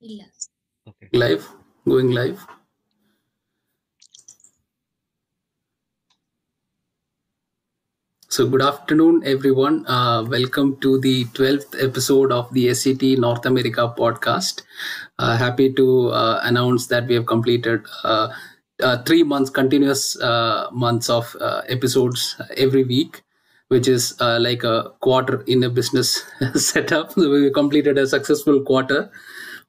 Yes. Okay. live going live. So good afternoon everyone. Uh, welcome to the 12th episode of the set north america podcast. Uh, happy to uh, announce that we have completed uh, uh, three months continuous uh, months of episodes every week which is uh, like a quarter in a business setup. We completed a successful quarter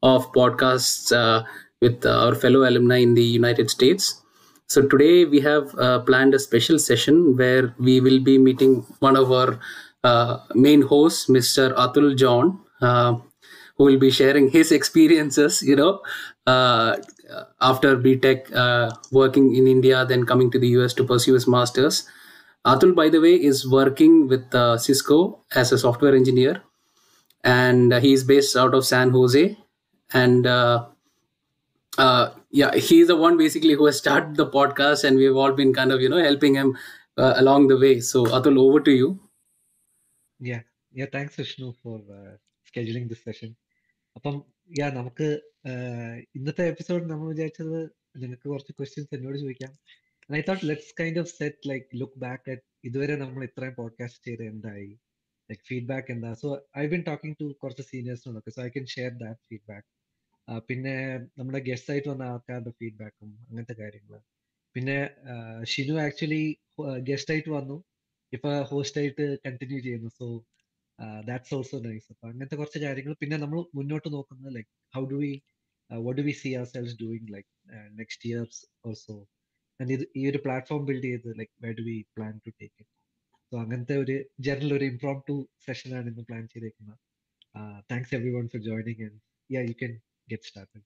of podcasts uh, with our fellow alumni in the United States. So today we have uh, planned a special session where we will be meeting one of our uh, main hosts, Mr. Atul John, uh, who will be sharing his experiences. You know, uh, after BTech, uh, working in India, then coming to the US to pursue his masters. Atul, by the way, is working with uh, Cisco as a software engineer, and uh, he is based out of San Jose. And uh, uh, yeah, he's the one basically who has started the podcast, and we've all been kind of you know helping him uh, along the way. So Atul, over to you. Yeah, yeah, thanks Vishnu for uh, scheduling this session. അപ്പം യാ നമുക്ക് ആഹ്, ഇന്നത്തെ episode നമ്മൾ വിചാരിച്ചത് നിങ്ങൾക്ക് കുറച്ച് questions എന്നോട് ചോദിക്കാം I thought let's kind of set like look back at ഇതുവരെ നമ്മൾ ഇത്രയും പോഡ്കാസ്റ്റ് ചെയ്ത് എന്തായി? ലൈക് ഫീഡ്ബാക്ക് എന്താ? So I been talking to കുറച്ച് സീനിയേഴ്സിനോടൊക്കെ so I can share that feedback പിന്നെ നമ്മുടെ ഗസ്റ്റ് ആയിട്ട് വന്ന ആൾക്കാരുടെ ഫീഡ്ബാക്കും അങ്ങനത്തെ കാര്യങ്ങൾ പിന്നെ ഷിനു ആക്ച്വലി ഗസ്റ്റ് ആയിട്ട് വന്നു. ഇപ്പൊ ഹോസ്റ്റ് ആയിട്ട് കണ്ടിന്യൂ ചെയ്യുന്നു. സോ ദാറ്റ്സ് ഓൾസോ നൈസ് അപ്പൊ അങ്ങനത്തെ കുറച്ച് കാര്യങ്ങൾ പിന്നെ നമ്മൾ മുന്നോട്ട് നോക്കുന്നത് like how do we what do we see ourselves doing like next years also and ഇത് ഈ ഒരു പ്ലാറ്റ്ഫോം ബിൽഡ് ചെയ്ത് like way do we plan to take it so അങ്ങനത്തെ ഒരു ജനറൽ ഒരു ഇംപ്രോം ടു സെഷൻ ആണ് ഇന്ന് പ്ലാൻ ചെയ്തേക്കുന്നത്. Thanks everyone for joining and yeah you can get started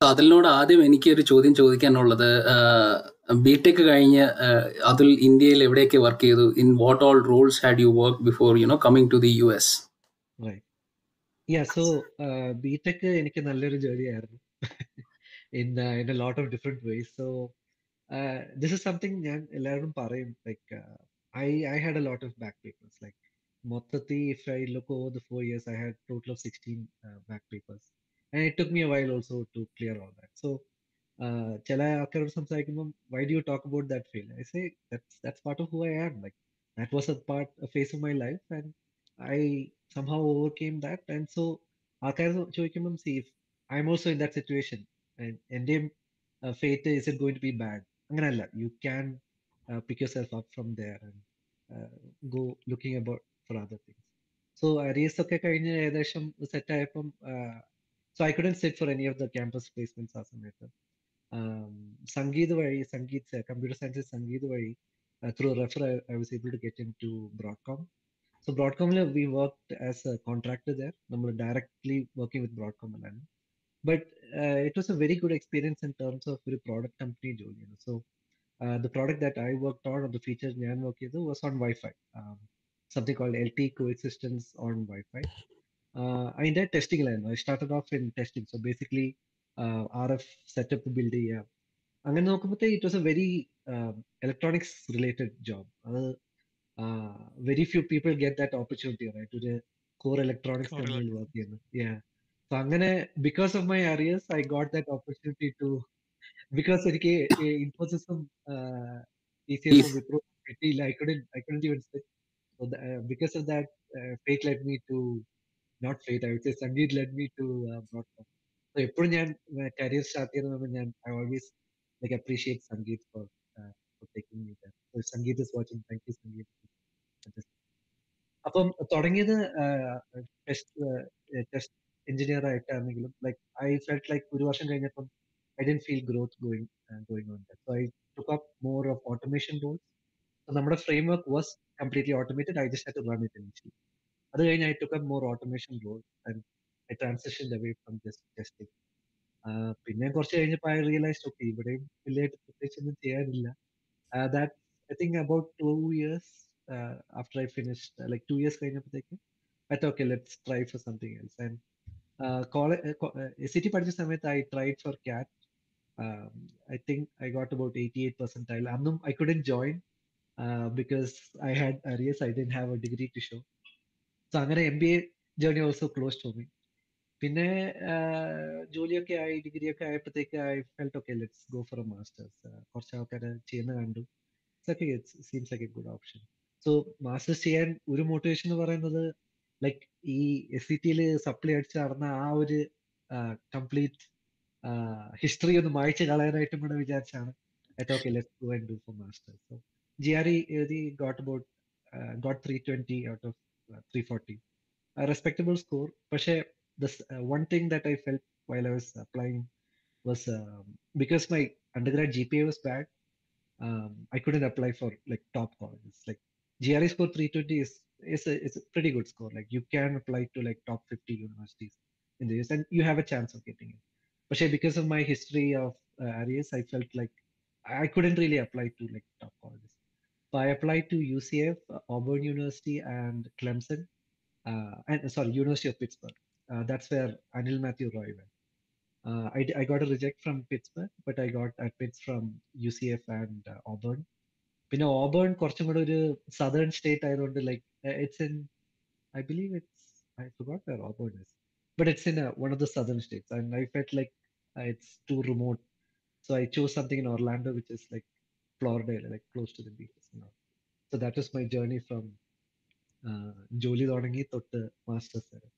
അതിലൂടെ ആദ്യം എനിക്ക് ഒരു ചോദ്യം ചോദിക്കാനുള്ളത് ബി ടെക് കഴിഞ്ഞ് അതിൽ ഇന്ത്യയിൽ എവിടെയൊക്കെ വർക്ക് ചെയ്തു? In what all roles had you work before you know coming to the U S yeah so B Tech എനിക്ക് നല്ലൊരു ജോലിയായിരുന്നു in in a lot of different ways so this is something ഞാൻ എല്ലാവരും പറയും. Like I I had a lot of back papers like മൊത്തത്തിൽ if I look over the four years I had total of sixteen back papers and it took me a while also to clear all that so ചില ആൾക്കാരോട് സംസാരിക്കുമ്പോൾ why do you talk about that field I say that's that's part of who I am like that was a part phase of my life and I somehow overcame that. And so ആൾക്കാർ ചോദിക്കുമ്പം see if I'm also in that situation എന്റെയും fate is it going to be bad അങ്ങനെയല്ല you can pick yourself up from there and go looking about for other things so arrears ഒക്കെ കഴിഞ്ഞ് ഏകദേശം set ആയപ്പം so I couldn't set for any of the campus placements ആ സമയത്ത്. സംഗീത് വഴി Sangeeth computer science Sangeet വഴി through refer I was able to get into Broadcom so ബ്രോഡ്കോമിൽ we work as a contractor there നമ്മൾ directly working with Broadcom അല്ലാണ്ട്. but it was a very good experience in terms of ഒരു product company ജോലി ചെയ്യുന്നു so the product that I work on the features ഞാൻ work ചെയ്തത് was on wifi something called L T co existence on wifi അതിൻ്റെ ടെസ്റ്റിങ്ങിലായിരുന്നു I started off in testing so basically R F setup build ചെയ്യുക അങ്ങനെ നോക്കുമ്പോഴത്തേ it was a very electronics related job അത് very few people get that opportunity right ഒരു core electronics കമ്പനിയിൽ work ചെയ്യുന്നു yeah so അങ്ങനെ because of my arrears I got that opportunity to because എനിക്ക് ഇൻഫോസിസും ടി സി എസും വിപ്രോ കിട്ടിയില്ല. I couldn't I couldn't even so because of that fate let me to not fate I would say Sangeet let me to broadcast so എപ്പോഴും ഞാൻ career start ചെയ്യുന്നത് ഞാൻ I always like appreciate Sangeet for for taking me there. So if Sangeet is watching, thank you, Sangeet. അപ്പം തുടങ്ങിയത് test test engineer ആയിട്ടാണെങ്കിലും like I felt like ഒരു വർഷം കഴിഞ്ഞപ്പം I didn't feel growth going going on so I took up more of automation roles നമ്മുടെ framework was completely automated I just to run it initially അത് കഴിഞ്ഞ് I took up more automation role and I transition away from just testing പിന്നെ കുറച്ച് കഴിഞ്ഞപ്പോൾ I realise okay ഇവിടെയും വലിയതായിട്ട് പ്രത്യേകിച്ച് ഒന്നും ചെയ്യാനില്ല. That I think about two years after I finish I two years കഴിഞ്ഞപ്പോഴത്തേക്ക് I thought, okay, let's try for something else. And college, uh, co- uh, പഠിച്ച സമയത്ത് I tried for CAT. Um, I think I got about 88 percentile. അന്നും I couldn't join because I had had I I have a degree to show. So അങ്ങനെ M B A journey also close to me. പിന്നെ ജോലിയൊക്കെ ആയി degree ഒക്കെ ആയപ്പോഴത്തേക്ക് I felt okay let's go for a masters. കുറച്ച് ആൾക്കാർ ചെയ്യുന്ന കണ്ടു. Seems like a good option so masters ചെയ്യാൻ ഒരു മോട്ടിവേഷൻ എന്ന് പറയുന്നത് ലൈക്ക് ഈ എസ് സി ടിയിൽ സപ്ലൈ അടിച്ച് നടന്ന ആ ഒരു കംപ്ലീറ്റ് ഹിസ്റ്ററി ഒന്ന് മായ്ച്ചു കളയാനായിട്ടും കൂടെ വിചാരിച്ചാണ്. I masters G R E എഴുതി got about got three twenty out of three forty respectable score പക്ഷേ the uh, one thing that I felt was applying was um, because my undergrad GPA was bad, um, I couldn't apply for like top colleges. Like GRE score 320 is is a, is a pretty good score. Like you can apply to like top 50 universities in the US and you have a chance of getting it. But because of my history of uh, areas, I felt like I couldn't really apply to like top colleges. So I applied to UCF, Auburn University, and Clemson, uh, and sorry, University of Pittsburgh. Uh, that's where Anil Matthew Roy went. Uh, I, I got a reject from Pittsburgh, but I got admits from UCF and uh, Auburn. പിന്നെ Auburn കുറച്ചും കൂടെ ഒരു southern state ആയതുകൊണ്ട് like it's in I believe it's I forgot where Auburn is but it's in one of the southern states and I felt like it's too remote so I choose something in Orlando which is like ഫ്ലോറിഡയിൽ like close to the beaches so that was my journey from ജോലി തുടങ്ങി തൊട്ട് masters വരെ.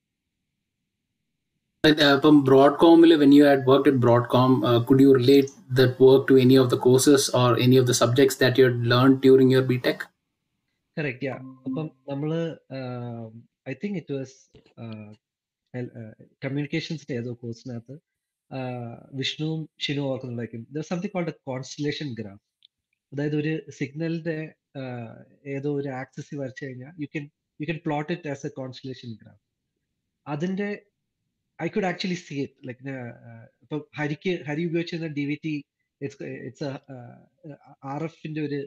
അപ്പം ബ്രോഡ്കോമിൽ when you had work at Broadcom could you relate that work to any of the courses or any of the subjects that you learn during your B tech correct അപ്പം നമ്മൾ I think it was കമ്മ്യൂണിക്കേഷൻസിന്റെ ഏതോ കോഴ്സിനകത്ത് വിഷ്ണുവും ഷിനുവും ഓർക്കുന്നുണ്ടായിരിക്കും something called constellation graph അതായത് ഒരു സിഗ്നലിന്റെ ഏതോ ഒരു ആക്സസ് വരച്ചു കഴിഞ്ഞാൽ you can you can plot it as a constellation graph അതിന്റെ I could actually see it like ഇപ്പൊ ഹരിക്ക് ഹരി ഉപയോഗിച്ചിരുന്ന D V T it's it's R എഫിന്റെ ഒരു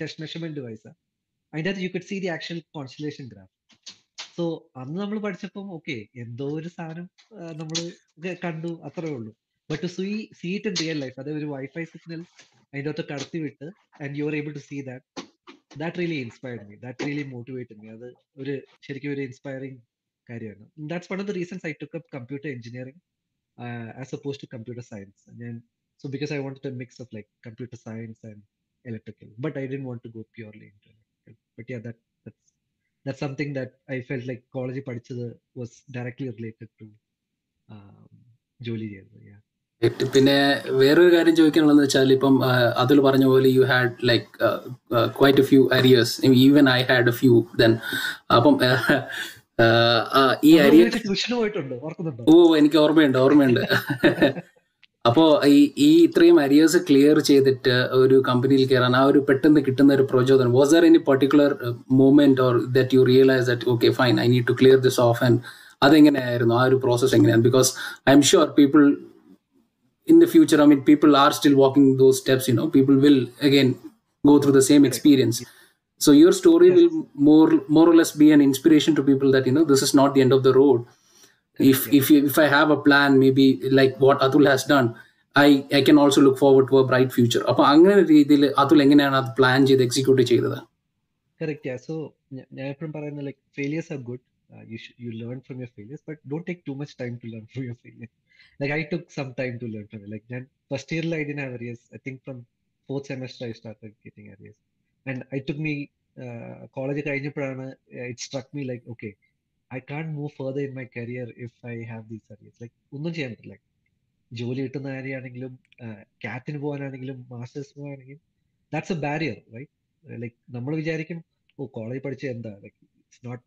ടെസ്റ്റ് മെഷർമെന്റ് ഡിവൈസ് അതിന്റെ അകത്ത് you could see the actual constellation graph so അന്ന് നമ്മൾ പഠിച്ചപ്പം ഓക്കെ എന്തോ ഒരു സാധനം നമ്മൾ കണ്ടു അത്രേ ഉള്ളൂ. But see see it in real life അതായത് ഒരു വൈഫൈ സിഗ്നൽ അതിന്റെ അകത്ത് കടത്തി വിട്ട് and you are able to see that that really inspired me that really motivate me അത് ഒരു ശരിക്കും ഒരു ഇൻസ്പയറിംഗ് കാര്യമാണ് that's one of the reasons I took up computer engineering as opposed to computer science ഞാൻ so because I want to mix of like computer science and electrical but i didn't want to go purely into electrical. But yeah that that's that's something that i പഠിച്ചത് directly related to um, ജോലി ചെയ്തത് yeah. പിന്നെ വേറൊരു കാര്യം ചോദിക്കാനുള്ളതെന്ന് വെച്ചാൽ ഇപ്പം അതിൽ പറഞ്ഞ പോലെ you had like quite a few arrears even I had a few then അപ്പം ഈ അരിയർ ഓ എനിക്ക് ഓർമ്മയുണ്ട് ഓർമ്മയുണ്ട്. അപ്പോ ഈ ഈ ഇത്രയും അരിയേഴ്സ് ക്ലിയർ ചെയ്തിട്ട് ഒരു കമ്പനിയിൽ കയറാൻ ആ ഒരു പെട്ടെന്ന് കിട്ടുന്ന ഒരു പ്രചോദനം was there any particular movement or that you realise that okay fine I need to clear this off and അതെങ്ങനെയായിരുന്നു? ആ ഒരു പ്രോസസ് എങ്ങനെയാണ്? Because I'm sure people in the future I mean people are still walking those steps you know people will again go through the same experience. So your story yes. will more more or less be an inspiration to people that you know this is not the end of the road if yes. if if i have a plan maybe like what atul has done i i can also look forward to a bright future അപ്പൊ അങ്ങനെ രീതിയിൽ അതുൽ എങ്ങനെയാണ് അത് plan ചെയ്ത് execute ചെയ്തത് correct so ഞാൻ എപ്പോഴും പറയുന്നത് like failures are good you sh- you learn from your failures but don't take too much time to learn from your failures like i took some time to learn from it like then first year i didn't have areas i think from fourth semester i started getting areas and i uh, college കഴിഞ്ഞപ്പോഴാണ് it struck me like okay i can't move further in my career if i have these areas like ഒന്നും ചെയ്യാൻ പറ്റില്ല ജോലി കിട്ടുന്ന കാര്യമാണെങ്കിലും ക്യാറ്റിന് പോകാനാണെങ്കിലും masters പോകാനാണെങ്കിലും that's a barrier right like നമ്മൾ വിചാരിക്കും ഓ കോളേജ് പഠിച്ച എന്താ like it's not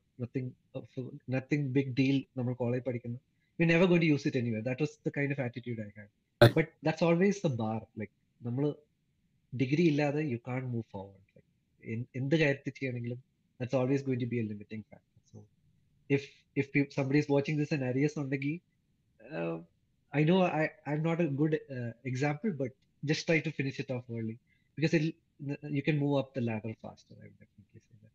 uh, nothing big deal നമ്മൾ കോളേജ് പഠിക്കുന്നു we never going to use it anywhere that was the kind of attitude i had but that's always the bar like നമ്മൾ degree ഇല്ലാതെ you can't move forward like എന്ത് കാര്യത്തിൽ ചെയ്യണമെങ്കിലും that's always going to be a limiting factor so if if somebody is watching this and arrears ഉണ്ടെങ്കിൽ I know I I'm not a good example but just try to finish it off early because you can move up the ladder faster I definitely say that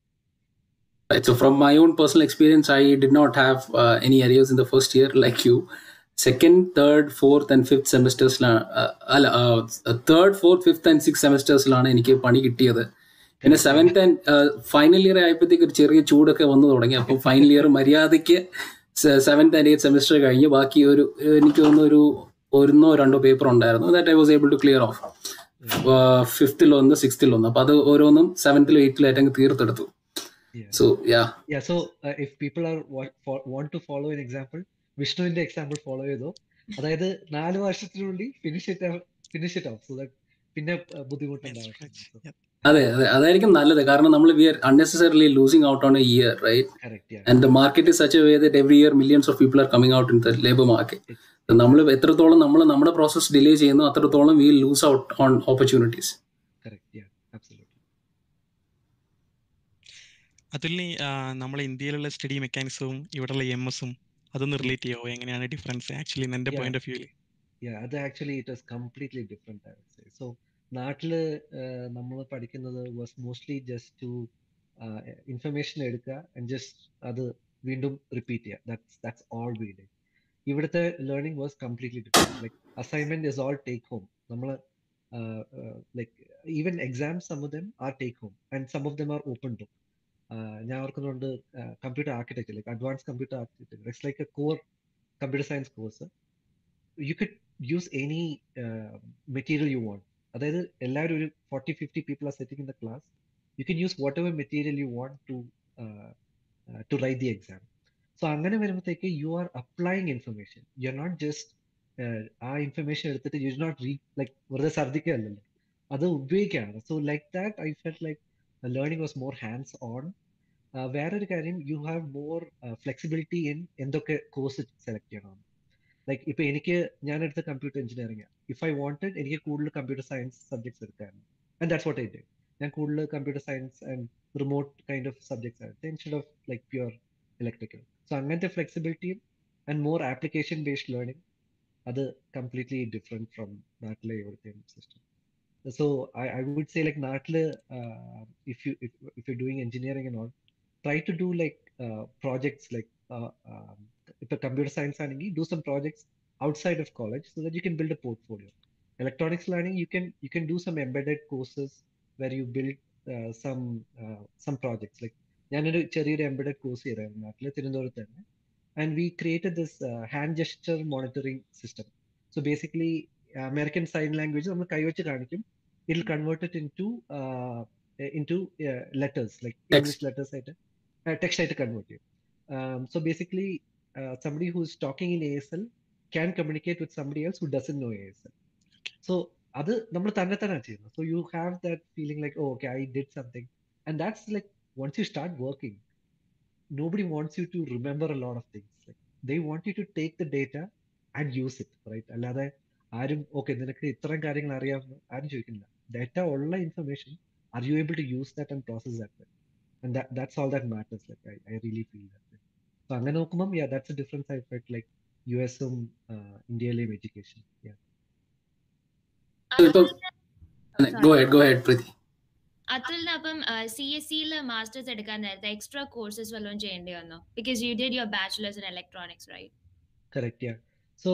Right. So, from my own personal experience, I did not have uh, any areas in the first year like you. Second, third, fourth, and fifth semesters, uh, uh, third, fourth, fifth, and sixth semesters, എനിക്ക് പണി കിട്ടിയത് പിന്നെ. Seventh and final year ആയപ്പോഴത്തേക്ക് ഒരു ചെറിയ ചൂടൊക്കെ വന്നു തുടങ്ങി. അപ്പൊ ഫൈനൽ ഇയർ മര്യാദയ്ക്ക് സെവൻത്ത് ആൻഡ് എയ്ത്ത് സെമിസ്റ്റർ കഴിഞ്ഞ് ബാക്കി ഒരു എനിക്ക് തോന്നുന്നു ഒരു ഒന്നോ രണ്ടോ പേപ്പർ ഉണ്ടായിരുന്നു that I was able to clear off ഫിഫ്തിൽ ഒന്ന് സിക്സ്തിൽ ഒന്ന്. അപ്പൊ അത് ഓരോന്നും സെവൻത്തിലും എയ്ത്തിലും ആയിട്ട് അങ്ങ് തീർത്തെടുത്തു. Yeah. So yeah Yeah, so people if people are follow in want to follow an example, വിഷ്ണുവിന്റെ എക്സാമ്പിൾ ഫോളോ ചെയ്തോ. അതായത് നാല് വർഷത്തിനുള്ളിൽ finish it finish it off so that പിന്നെ uh, ബുദ്ധിമുട്ടുണ്ടാവും. അതെ അതെ. അതായിരിക്കും നല്ലത്. കാരണം നമ്മൾ we are unnecessarily losing out on a year right and the market is such way that every year millions of people are coming out in the labour market നമ്മൾ എത്രത്തോളം നമ്മൾ നമ്മുടെ പ്രോസസ് ഡിലേ ചെയ്യുന്നു അത്രത്തോളം we lose out on opportunities അതിൽ yeah absolutely അതുലിനി നമ്മളെ ഇന്ത്യയിലുള്ള study മെക്കാനിസവും ഇവിടെയുള്ള എം എസും അതൊന്ന് റിലേറ്റ് ചെയ്യാവോ എങ്ങനെയാണ് ഡിഫറൻസ് ആക്ച്വലി എന്റെ. പോയിന്റ് ഓഫ് വ്യൂൽ യാ അത് actually it different I would say so നാട്ടിൽ നമ്മൾ പഠിക്കുന്നത് was mostly just to information എടുക്കുക ആൻഡ് ജസ്റ്റ് അത് വീണ്ടും റിപ്പീറ്റ് ചെയ്യുക. That's that's all we do ഇവിടുത്തെ learning was completely different like assignment is all take home നമ്മൾ like even exams of them are take home and some of them are open book ഞാൻ ഓർക്കുന്നുണ്ട് computer architecture like advance computer architecture it's like a core computer science course you could use any material you want അതായത് എല്ലാവരും ഒരു forty fifty people are sitting in the class you can use whatever material you want to to write the exam so അങ്ങനെ വരുമ്പോഴത്തേക്ക് you are applying information you are not just ആ information എടുത്തിട്ട് you not read like വെറുതെ ഛർദ്ദിക്കുകയല്ലല്ലോ അത് ഉപയോഗിക്കുകയാണ്. So like that I felt like learning was more hands on വേറൊരു കാര്യം you have more flexibility in എന്തൊക്കെ കോഴ്സ് സെലക്ട് ചെയ്യണം ലൈക്ക് ഇപ്പൊ എനിക്ക് ഞാൻ എടുത്ത computer engineering if I wanted എനിക്ക് കൂടുതൽ computer science subjects എടുക്കായിരുന്നു and that's what I did ഞാൻ കൂടുതൽ computer science and remote kind of subjects എടുത്ത് instead of like pure electrical so അങ്ങനത്തെ ഫ്ലെക്സിബിലിറ്റിയും and more application based learning അത് completely different from നാട്ടിലെ ഇവിടുത്തെ system so I I would say like നാട്ടിൽ if you if you doing engineering and all try to do like projects like ഇപ്പൊ computer science ആണെങ്കിൽ do some projects outside of college so that you can build a portfolio. Electronics learning, you can you can do some embedded courses where you build uh, some uh, some projects. Like ഞാനൊരു ചെറിയൊരു embedded course ചെയ്തായിരുന്നു നാട്ടിൽ തിരുവനന്തപുരത്ത് തന്നെ. And we created this hand gesture monitoring system so basically American sign language നമ്മൾ കൈവച്ച് കാണിക്കും. It converted into into letters like English letters ആയിട്ട് ടെക്സ്റ്റ് ആയിട്ട് കൺവേർട്ട് ചെയ്യും. So basically somebody who is talking in A S L can communicate with somebody else who doesn't know ASL. So അത് നമ്മൾ തന്നെ തന്നെ ചെയ്യുന്നത് so you have that feeling like okay I did something and that's like once you start working nobody wants you to remember a lot of things like they want you to take the data and use it right അല്ലാതെ ആരും okay നിനക്ക് ഇത്രയും കാര്യങ്ങൾ അറിയാമെന്ന് ആരും ചോദിക്കുന്നില്ല. Data ഉള്ള information are you able to use that and process that and that's all that matters like I really feel that so അങ്ങനെ നോക്കുമ്പോൾ yeah that's a difference I felt like U എസും ഇന്ത്യയിലെയും education go ahead go ahead Preethi അതുലിന് അപ്പം C S സിയിൽ masters എടുക്കാൻ നേരത്തെ extra courses വല്ലതും ചെയ്യേണ്ടി വന്നോ because you did your bachelors in electronics right correct yeah so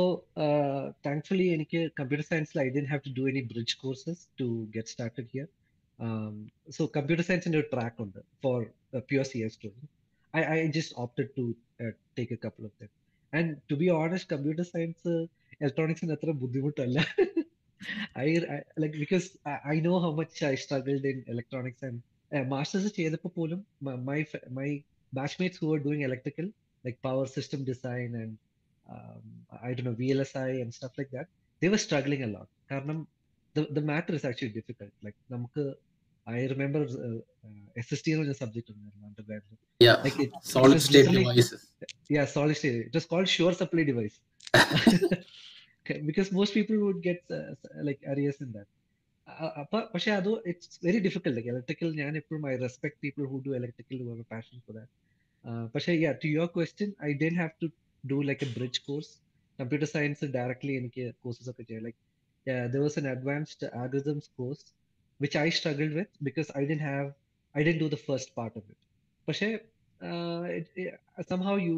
thankfully എനിക്ക് കമ്പ്യൂട്ടർ സയൻസിൽ I didn't have to do any bridge courses to get started here so computer സയൻസിന്റെ ഒരു ട്രാക്ക് ഉണ്ട് for pure C S student I I just opted to take a couple of them and to be honest computer science ഇലക്ട്രോണിക്സിന് അത്ര ബുദ്ധിമുട്ടല്ല I like because I know how much I struggled in electronics and masters ചെയ്തപ്പോൾ പോലും my my batchmates who are doing electrical like power system design and I Dr know V L S I and stuff like that they were struggling a lot കാരണം the matter is actually difficult like നമുക്ക് I remember S S T എന്ന് പറഞ്ഞ സബ്ജക്ട് ഉണ്ടായിരുന്നു undergraduate Yeah, Like it, solid it was state literally- devices. yeah solid state. It was called sure supply device. Okay, because most people would get uh, like areas in that. അപ്പൊ പക്ഷെ അത് it's very difficult like electrical ഞാൻ എപ്പോഴും I respect people who do electrical who have passion for that പക്ഷെ yeah to your question I didn't have to do like a bridge course computer science directly എനിക്ക് courses ഒക്കെ ചെയ്യാം like there was an advanced algorithms course Which I struggled with because I didn't have I didn't do the first part of it പക്ഷേ uh, it, it, somehow you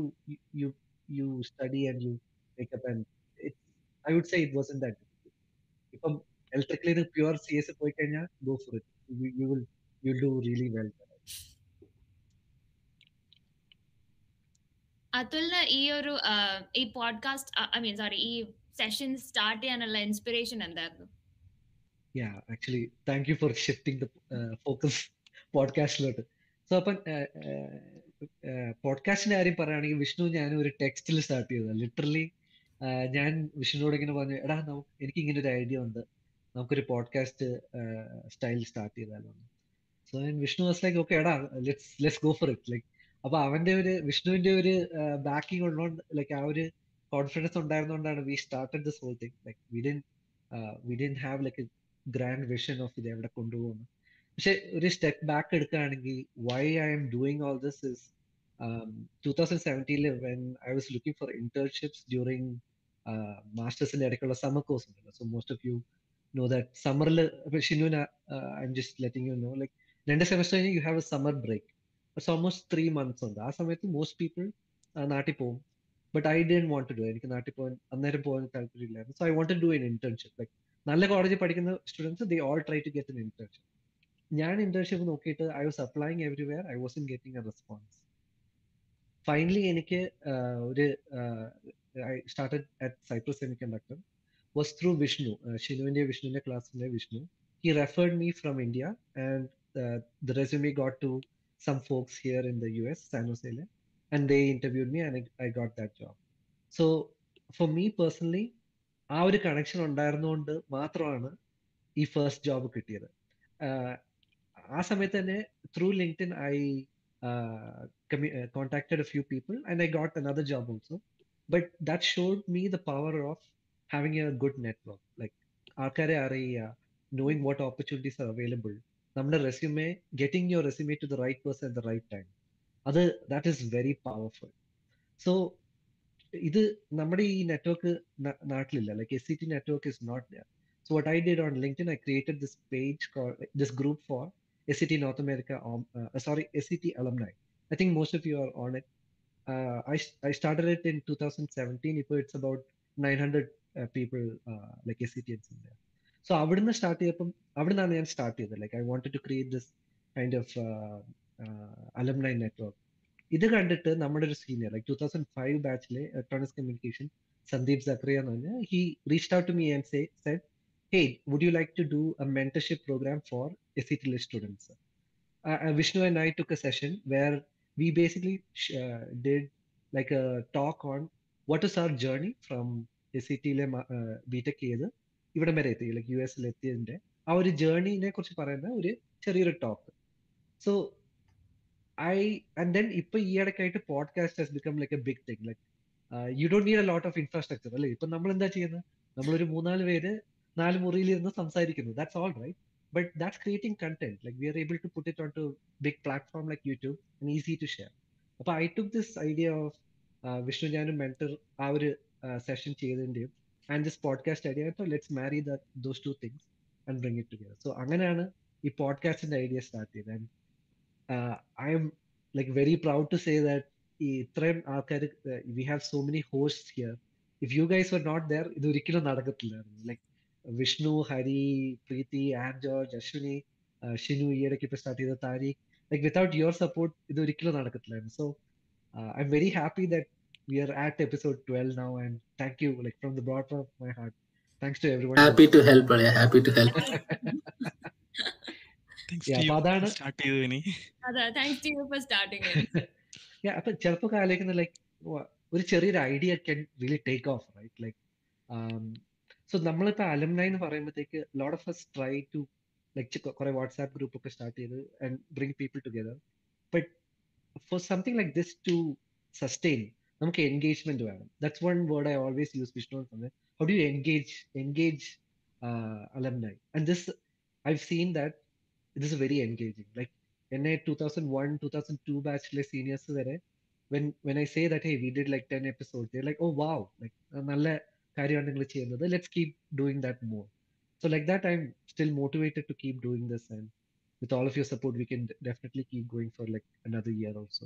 you you study and you make up and it's I would say it wasn't that difficult. ഇപ്പം electrically pure C S പോയി കഴിഞ്ഞാൽ go for it you will you'll do really well. അതുലിന് ഈ ഒരു ആ, ഈ podcast I mean sorry ഈ session start ചെയ്യാനുള്ള ഇൻസ്പിറേഷൻ എന്തായിരുന്നു Yeah, actually, thank you for shifting the focus പോഡ്കാസ്റ്റിലോട്ട് so അപ്പം പോഡ്കാസ്റ്റിന്റെ കാര്യം പറയുകയാണെങ്കിൽ വിഷ്ണു ഞാൻ ഒരു ടെക്സ്റ്റിൽ സ്റ്റാർട്ട് ചെയ്തത്. ലിറ്ററലി ഞാൻ വിഷ്ണുവിനോട് ഇങ്ങനെ പറഞ്ഞു എടാ നമുക്ക് എനിക്ക് ഇങ്ങനെ ഒരു ഐഡിയ ഉണ്ട്. നമുക്കൊരു പോഡ്കാസ്റ്റ് സ്റ്റൈൽ സ്റ്റാർട്ട് ചെയ്താലോ so Vishnu was like okay എടാ let's let's go for it like അപ്പൊ അവന്റെ ഒരു വിഷ്ണുവിന്റെ ഒരു ബാക്കിംഗ് ഉള്ളതുകൊണ്ട് ലൈക്ക് ആ ഒരു confidence ഉണ്ടായിരുന്നോണ്ടാണ് we started this whole thing like we didn't we didn't have like grand vision of ഇത് എവിടെ കൊണ്ടുപോകുന്നു. പക്ഷെ ഒരു സ്റ്റെപ്പ് ബാക്ക് എടുക്കുകയാണെങ്കിൽ why I'm doing all this is two thousand സെവന്റീനിൽ when I was looking for internships during മാസ്റ്റേഴ്സിന്റെ ഇടയ്ക്കുള്ള summer course ഉണ്ടല്ലോ. So most of you know that സമ്മറിൽ Shinu I'm just letting you know like രണ്ട് semester കഴിഞ്ഞ് you have a summer break it's almost three months ഉണ്ട്. ആ സമയത്ത് most people നാട്ടിൽ പോകും. But I didn't want to do എനിക്ക് നാട്ടിൽ പോകാൻ അന്നേരം പോകാൻ താല്പര്യമില്ലായിരുന്നു. So I want to do an internship like നല്ല കോളേജിൽ പഠിക്കുന്ന students they all try to get an internship ഞാൻ ഇന്റേൺഷിപ്പ് നോക്കിയിട്ട് I was applying everywhere I wasn't getting a response finally എനിക്ക് ഒരു I started at Cypress semiconductor was through Vishnu ഷിനുവിന്റെ വിഷ്ണുവിന്റെ ക്ലാസ്സിലെ Vishnu he referred me from India and the resume got to some folks here in the U S സാനോസയിലെ and they interviewed me and I got that job so for me personally ആ ഒരു connection ഉണ്ടായിരുന്നുകൊണ്ട് മാത്രമാണ് ഈ first job കിട്ടിയത്. ആ സമയത്ത് തന്നെ through LinkedIn I contacted a few people and I got another job also but that showed me the power of having a good network like ആൾക്കാരെ അറിയുക knowing what opportunities are available നമ്മുടെ resume getting your resume to the right person at the right time അത് that is very powerful so ഇത് നമ്മുടെ ഈ network നാട്ടിലില്ല. Like S C T network is not there so what I did on LinkedIn I created this page this group for S C T North America sorry S C T alumni I think most of you are on it I started it in two thousand seventeen ഇപ്പോൾ it's about nine hundred people like S C T എൻസ് ഉണ്ട് so അവിടുന്ന് start ചെയ്തപ്പം അവിടുന്നാണ് ഞാൻ start ചെയ്തത്. Like I wanted to create this kind of alumni network ഇത് കണ്ടിട്ട് നമ്മുടെ ഒരു senior like two thousand five ബാച്ചിലെ electronics communication Sandeep സക്രിയ എന്ന് പറഞ്ഞ he reach out to me and say said hey would you like to do a mentorship program for S C T students Vishnu and I took a session where we basically did like a talk on what is our journey from S C ടിയിലെ BTech ചെയ്ത് ഇവിടെ വരെ എത്തി like you എസിൽ എത്തിയതിന്റെ ആ ഒരു ജേർണിനെ കുറിച്ച് പറയുന്ന ഒരു ചെറിയൊരു talk so I and then ഇപ്പൊ ഈ ഇടയ്ക്കായിട്ട് podcast has become like a big thing like you don't need a lot of infrastructure അല്ലേ? ഇപ്പൊ നമ്മൾ എന്താ ചെയ്യുന്നത്? നമ്മളൊരു മൂന്നാൽ പേര് നാല് മുറിയിൽ ഇരുന്ന് സംസാരിക്കുന്നു. That's all right but that's creating content like we are able to put it on to big platform like YouTube and easy to share അപ്പൊ I took this idea of Vishnu ഞാനും മെന്റർ ആ ഒരു session ചെയ്തതിന്റെയും and this podcast idea let's marry those two things and bring it together so അങ്ങനെയാണ് ഈ പോഡ്കാസ്റ്റിന്റെ idea start ചെയ്തത്. And I'm like very proud to say that ഈ ഇത്രയും ആൾക്കാർ we have so many host here if you guys were not there ഇത് ഒരിക്കലും നടക്കത്തില്ലായിരുന്നു. ലൈക്ക് വിഷ്ണു ഹരി പ്രീതി ആൻ ജോർജ് അശ്വിനി ഷിനു ഈ ഇടയ്ക്ക് ഇപ്പൊ സ്റ്റാർട്ട് ചെയ്ത Tariq like without your support ഇത് ഒരിക്കലും നടക്കത്തില്ലായിരുന്നു. So I'm very happy that we are at episode 12 now and thank you like from the bottom of my heart. Thanks to everyone. Happy to help yeah happy to help Thanks Yeah, to you അപ്പൊ അതാണ് start ചെയ്തതിന് അതെ thanks to you for starting yeah അപ്പൊ ചിലപ്പോ ആലോചിക്കുന്ന like ഒരു ചെറിയൊരു idea can really take off right like so നമ്മളിപ്പോ അലംനൈ എന്ന് പറയുമ്പോഴത്തേക്ക് lot of us try to like കുറെ വാട്സാപ്പ് ഗ്രൂപ്പ് ഒക്കെ സ്റ്റാർട്ട് ചെയ്ത് and bring people together but for something like this to sustain നമുക്ക് എൻഗേജ്മെന്റ് വേണം. That's one word I always use Vishnu how do you engage engage alumni and this I seen that It is very engaging like എന്നെ two thousand one two thousand two ബാച്ചിലെ seniors വരെ when when I say that hey we did like ten episode like oh wow like നല്ല കാര്യമാണ് നിങ്ങൾ ചെയ്യുന്നത് let's keep doing that more so like that I am still motivated to keep doing this and with all of your support we can definitely keep going for like another year also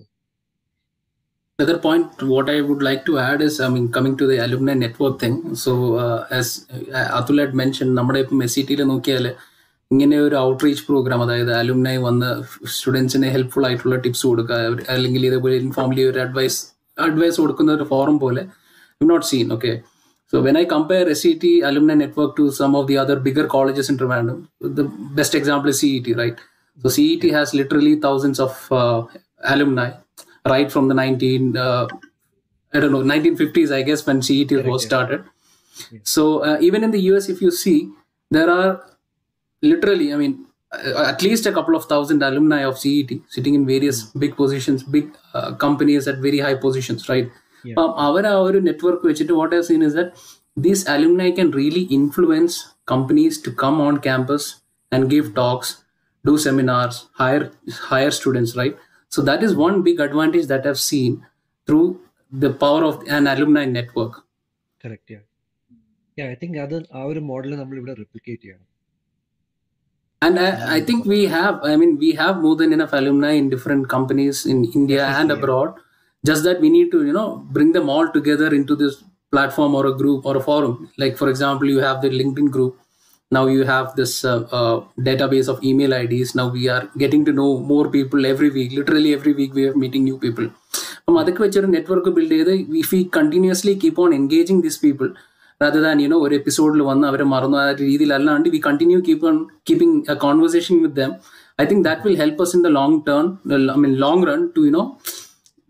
Another point, what I would like to add is, I mean, coming to the alumni network thing. So, uh, as uh, Atul had mentioned, നമ്മുടെ ഇപ്പം S C ടിയിൽ നോക്കിയാൽ ഇങ്ങനെ ഒരു outreach programme അതായത് അലുമിനായി വന്ന് സ്റ്റുഡൻസിന് helpful ആയിട്ടുള്ള ടിപ്സ് കൊടുക്കുക അവർ- അല്ലെങ്കിൽ ഇതേപോലെ ഇൻഫോംലി ഒരു അഡ്വൈസ് അഡ്വൈസ് കൊടുക്കുന്ന ഒരു ഫോറം പോലെ not seen okay So when I compare SCT alumni network to some of the other bigger colleges in Trivandrum, the best example is CET, right? So CET has literally thousands of uh, alumni, right from the 19, uh, I don't know, 1950s, I guess, when CET Correct, was yeah. started. Yeah. So uh, even in the US, if you see, there are literally, I mean, uh, at least a couple of thousand alumni of CET sitting in various big positions, big uh, companies at very high positions, right? Yeah. അപ്പം അവർ ആ ഒരു network വെച്ചിട്ട് what have seen is that these alumni can really influence companies to come on campus and give talks do seminars hire hire students right so that is one big advantage that have seen through the power of an alumni network correct yeah yeah I think അത് ആ ഒരു model നമ്മൾ ഇവിടെ replicate ചെയ്യണം. and I, I, think we have i mean we have more than enough alumni in different companies in india and abroad. Just that we need to you know bring them all together into this platform or a group or a forum. Like for example you have the linkedin group. Now you have this uh, uh, database of email ids now we are getting to know more people every week. Literally every week we are meeting new people. From adhik network build if we continuously keep on engaging these people. Rather than you know ഒരു എപ്പിസോഡിൽ വന്ന് അവരെ മറന്നു ആ രീതിയിൽ അല്ലാണ്ട് we continue keep on keeping a conversation with them I think that will help us in the long turn I mean long run to you know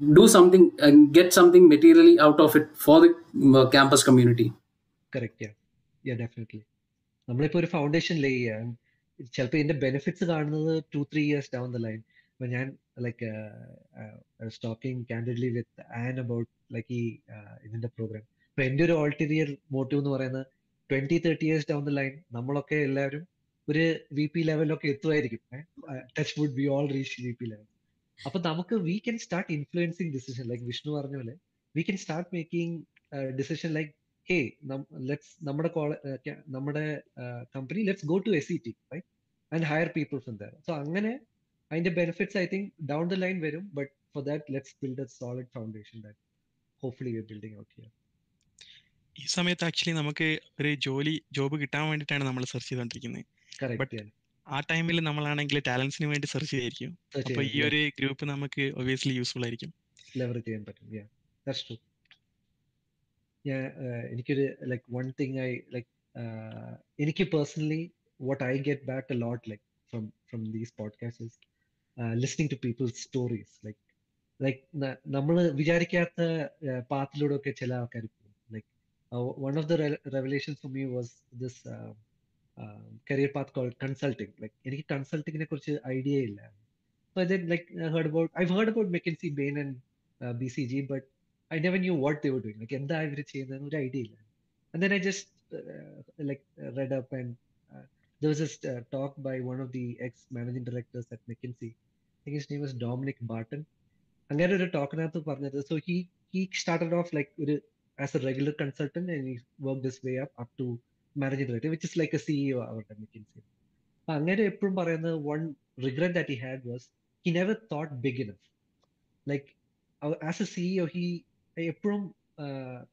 do something get something materially out of it for for campus community correct yeah yeah നമ്മളിപ്പോ ഒരു foundation lay ചെയ്യാൻ ചിലപ്പോൾ ഇതിന്റെ benefits കാണുന്നത് two three years down the line ഇപ്പൊ ഞാൻ like talking candidly with an about like ഈ uh, ഇതിന്റെ പ്രോഗ്രാം ഇപ്പൊ എന്റെ ഒരു ഓൾട്ടീരിയർ മോട്ടീവ് എന്ന് പറയുന്നത് twenty thirty years down the line നമ്മളൊക്കെ എല്ലാവരും ഒരു വി പി ലെവലിലൊക്കെ എത്തുമായിരിക്കും. Touch wood be all reach V P level അപ്പൊ നമുക്ക് we can start influencing decision like Vishnu പറഞ്ഞ പോലെ we can start making decision like hey let's നമ്മുടെ നമ്മുടെ company let's go to S C T right and hire people from there so അങ്ങനെ അതിന്റെ benefits I think down the line വരും. But for that let's build a solid foundation that hopefully we building out here ഈ സമയത്ത് actually നമുക്ക് ഒരു ജോലി job കിട്ടാൻ വേണ്ടിയിട്ടാണ് നമ്മൾ സെർച്ച് ചെയ്തോണ്ടിരിക്കുന്നത് ആ ടൈമിൽ നമ്മളാണെങ്കിൽ ടാലൻസിന് വേണ്ടി സെർച്ച് ചെയ്തായിരിക്കും. അപ്പൊ ഈ ഒരു ഗ്രൂപ്പ് നമുക്ക് ഒബിയസ്ലി യൂസ്ഫുൾ ആയിരിക്കും. ലെവറേജ് ചെയ്യാൻ പറ്റും യാ ദാറ്റ്സ് ട്രൂ ഞാൻ എനിക്കൊരു like one thing I like എനിക്ക് personally what I get back a lot like from from these podcast listening to people's stories like like നമ്മൾ വിചാരിക്കാത്ത പാത്തിലൂടെ ഒക്കെ ചില ആൾക്കാർ പോകും like one of the revelations for me was this career path call consulting like എനിക്ക് കൺസൾട്ടിങ്ങിനെ കുറിച്ച് idea ഇല്ല So I did like I heard about I've heard about McKinsey, Bain, and uh, BCG, but I never knew what they were doing. Like എന്താ ഇവര് ചെയ്യുന്നത് ഒരു idea ഇല്ല and then I just uh, like uh, read up and uh, there was this uh, talk by one of the ex managing directors at McKinsey. I think his name was Dominic Barton. അങ്ങനെ ഒരു ടോക്കിനകത്ത് പറഞ്ഞത് so he he started off like ഒരു As a regular consultant and he work this way up up to managing director which is like a CEO അവരുടെ McKinsey. അപ്പൊ അങ്ങനെ എപ്പോഴും പറയുന്നത് one regret that he had was he never thought big enough. Like as a CEO he എപ്പോഴും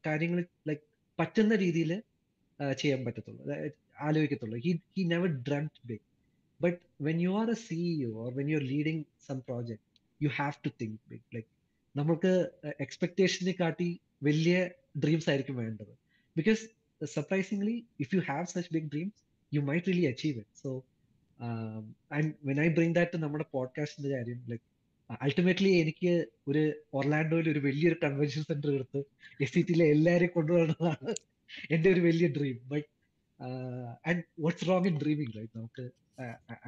കാര്യങ്ങൾ like പറ്റുന്ന രീതിയിൽ ചെയ്യാൻ പറ്റത്തുള്ളൂ ആലോചിക്കത്തുള്ളൂ he he never dreamed big but when you are a CEO or when you are leading some project you have to think big like നമ്മൾക്ക് എക്സ്പെക്ടേഷനെ കാട്ടി വലിയ ഡ്രീംസ് ആയിരിക്കും വേണ്ടത്. Because surprisingly if you have such big dreams you might really achieve it so and when I bring that നമ്മുടെ പോഡ്കാസ്റ്റിന്റെ കാര്യം like ultimately എനിക്ക് ഒരു ഒർലാൻഡോയിൽ ഒരു വലിയൊരു കൺവെൻഷൻ സെന്റർ എടുത്ത് എസ് സി ടിയിലെ എല്ലാവരെയും കൊണ്ടുവരുന്നതാണ് എന്റെ ഒരു വലിയ dream but and what's wrong in dreaming like നമുക്ക്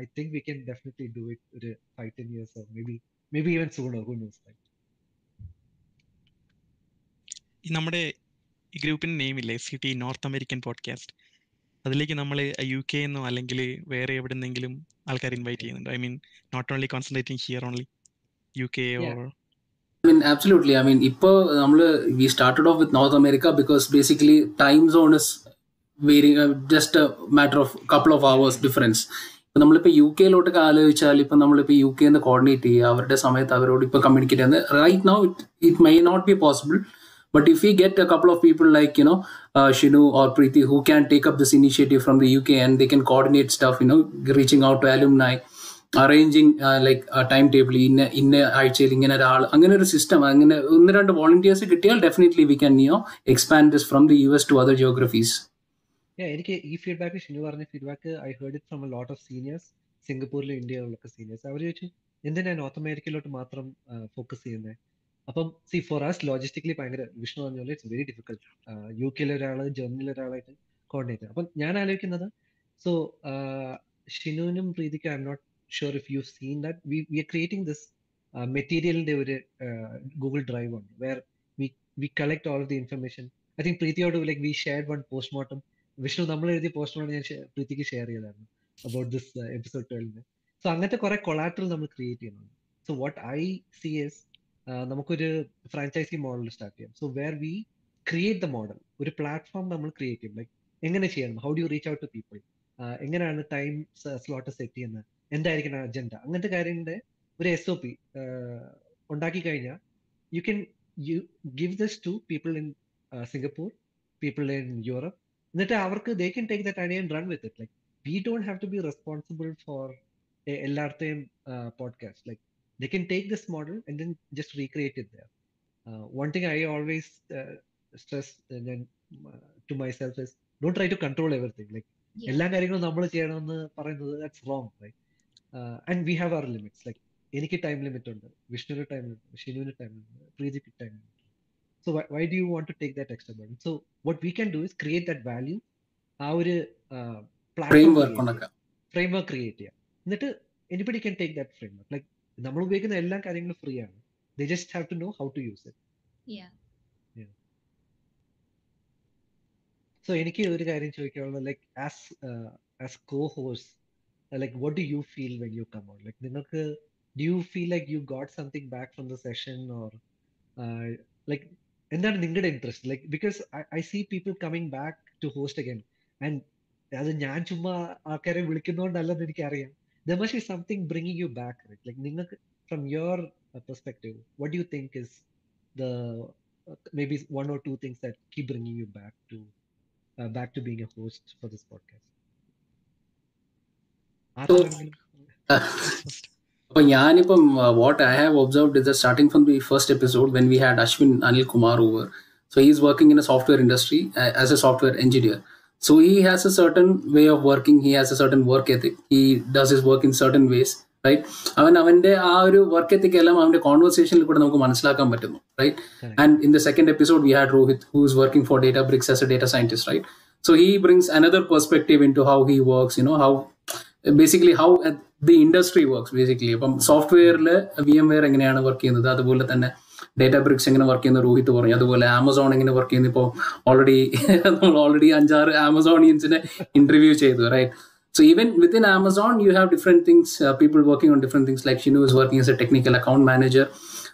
I think we can definitely do it ഒരു five ten years maybe maybe even sooner who right ഈ നമ്മുടെ ഈ ഗ്രൂപ്പിന്റെ നെയിം ഇല്ലേ C T North American podcast അതിലേക്ക് നമ്മൾ യു കെ എന്നോ അല്ലെങ്കിൽ വേറെ എവിടെ നിന്നെങ്കിലും ആൾക്കാർ ഇൻവൈറ്റ് ചെയ്യുന്നുണ്ട് I mean not only concentrating here only U K or I mean, absolutely. I mean, ഇപ്പോൾ നമ്മൾ we started off with North America because basically time zone is varying, uh, just a matter of couple of hours difference. ഇപ്പൊ നമ്മളിപ്പോ U കെയിലോട്ടൊക്കെ ആലോചിച്ചാൽ ഇപ്പം നമ്മളിപ്പോൾ U കെന്ന് coordinate ചെയ്യുക അവരുടെ സമയത്ത് അവരോട് ഇപ്പൊ കമ്മ്യൂണിക്കേറ്റ് ചെയ്യുന്നത് right now it it might not be possible but if we get a couple of people like you know uh, shinu or preeti who can take up this initiative from the uk and they can coordinate stuff you know reaching out to alumni arranging like time table ഇന്ന ഇന്ന ആഴ്ചയിൽ ഇങ്ങനെ ഒരാൾ അങ്ങനെ ഒരു system അങ്ങനെ ഒന്ന് രണ്ട് വോളണ്ടിയേഴ്സ് കിട്ടിയാൽ ഡെഫിനറ്റ്ലി വി ക്യാൻ യോ expand this from the U S to other geographies എനിക്ക് ഈ ഫീഡ്ബാക്ക് ഷിനു പറഞ്ഞ feedback I heard it from a lot of seniors സിംഗപ്പൂരിലും ഇന്ത്യയിലൊക്കെ സീനിയേഴ്സ് അവർ ചോദിച്ചു എന്തിനാ നോർത്ത് അമേരിക്കയിലോട്ട് മാത്രം ഫോക്കസ് ചെയ്യുന്നത് അപ്പം സി ഫോർ ആസ് ലോജിസ്റ്റിക്കലി ഭയങ്കര വിഷ്ണു പറഞ്ഞ പോലെ ഇറ്റ്സ് വെരി ഡിഫിക്കൽട്ട് യു കെയിലെ ഒരാൾ ജർമ്മനിയിലെ ഒരാളായിട്ട് കോർഡിനേറ്റ് അപ്പം ഞാൻ ആലോചിക്കുന്നത് സോ ഷിനുവിനും പ്രീതിക്ക് I'm not sure if you seen that we we are creating this മെറ്റീരിയലിന്റെ ഒരു ഗൂഗിൾ ഡ്രൈവ് ഉണ്ട് where we we collect all the information I think പ്രീതിയോട് like we share one postmortem Vishnu നമ്മൾ എഴുതിയ പോസ്റ്റ്മോർട്ടം ഞാൻ പ്രീതിക്ക് share ചെയ്തായിരുന്നു about this episode ട്വൽവിന് so അങ്ങനത്തെ കുറെ കൊളാറ്ററൽ നമ്മൾ ക്രിയേറ്റ് ചെയ്യുന്നുണ്ട്. So what I see is നമുക്കൊരു ഫ്രാഞ്ചൈസി മോഡൽ സ്റ്റാർട്ട് ചെയ്യാം. So where we create the model ഒരു പ്ലാറ്റ്ഫോം നമ്മൾ ക്രിയേറ്റ് ചെയ്യും. ലൈക്ക് എങ്ങനെ ചെയ്യണം? How do reach out to people എങ്ങനെയാണ് ടൈം സ്ലോട്ട് സെറ്റ് ചെയ്യുന്നത്? എന്തായിരിക്കണം അജണ്ട അങ്ങനത്തെ കാര്യങ്ങളുടെ ഒരു എസ് ഒ പി ഉണ്ടാക്കി കഴിഞ്ഞാൽ you can you give this to people in Singapore people in Europe എന്നിട്ട് അവർക്ക് they can take that and run with it like we don't have to be responsible for എല്ലായിടത്തെയും podcast like they can take this model and then just recreate it there. Uh, one thing I always uh, stress and then uh, to myself is don't try to control everything. Like എല്ലാ കാര്യങ്ങളും നമ്മൾ ചെയ്യണമെന്ന് പറയുന്നത് that's wrong right and we have our limits like എനിക്ക് time limit ഉണ്ട് വിഷ്ണുവിന് time limit ഷിനുവിന് time limit പ്രീതിക്ക് time limit so why do you want to take that extra burden so what we can do is create that value ആ ഒരു framework create ചെയ്യാം. എന്നിട്ട് anybody can take that framework like നമ്മൾ ഉപയോഗിക്കുന്ന എല്ലാ കാര്യങ്ങളും free ആണ്. They just have to know how to use it so എനിക്ക് ഒരു കാര്യം ചോദിക്കാനുള്ളത് like as as co host like what do you feel when you come out like നിങ്ങൾക്ക് do you feel like you got something back from the session or like എന്താണ് നിങ്ങളുടെ interest like because I see people coming back to host again and അത് ഞാൻ ചുമ്മാ ആൾക്കാരെ വിളിക്കുന്നതുകൊണ്ടല്ലെന്ന് എനിക്കറിയാം. there must be something bringing you back, right? Like, from your uh, perspective, what do you think is the uh, maybe one or two things that keep bringing you back to uh, back to being a host for this podcast? So, Yanipam, uh, what I have observed is that starting from the first episode when we had Ashwin Anil Kumar over, so he's working in a software industry uh, as a software engineer. So he has a certain way of working. He has a certain work ethic. He does his work in certain ways, right അവൻ അവന്റെ ആ ഒരു work എത്തിക്ക് എല്ലാം അവന്റെ കോൺവെർസേഷനിൽ കൂടെ നമുക്ക് മനസ്സിലാക്കാൻ പറ്റുന്നു right and in the second episode we had Rohit who is working for Databricks as a data scientist right so he brings another perspective into how he works you know how basically how the industry works basically അപ്പം സോഫ്റ്റ്വെയറിൽ VMware എങ്ങനെയാണ് work ചെയ്യുന്നത് അതുപോലെ തന്നെ data BRICS എങ്ങനെ work ചെയ്യുന്ന രോഹിത് പറഞ്ഞു അതുപോലെ ആമസോൺ എങ്ങനെ വർക്ക് ചെയ്യുന്നു ഇപ്പോൾ ഓൾറെഡി നമ്മൾ ഓൾറെഡി അഞ്ചാറ് ആമസോണിയൻസിനെ ഇന്റർവ്യൂ ചെയ്തു right So even within Amazon, you have different things, uh, people working on different things. Like Shinu is working as a technical account manager.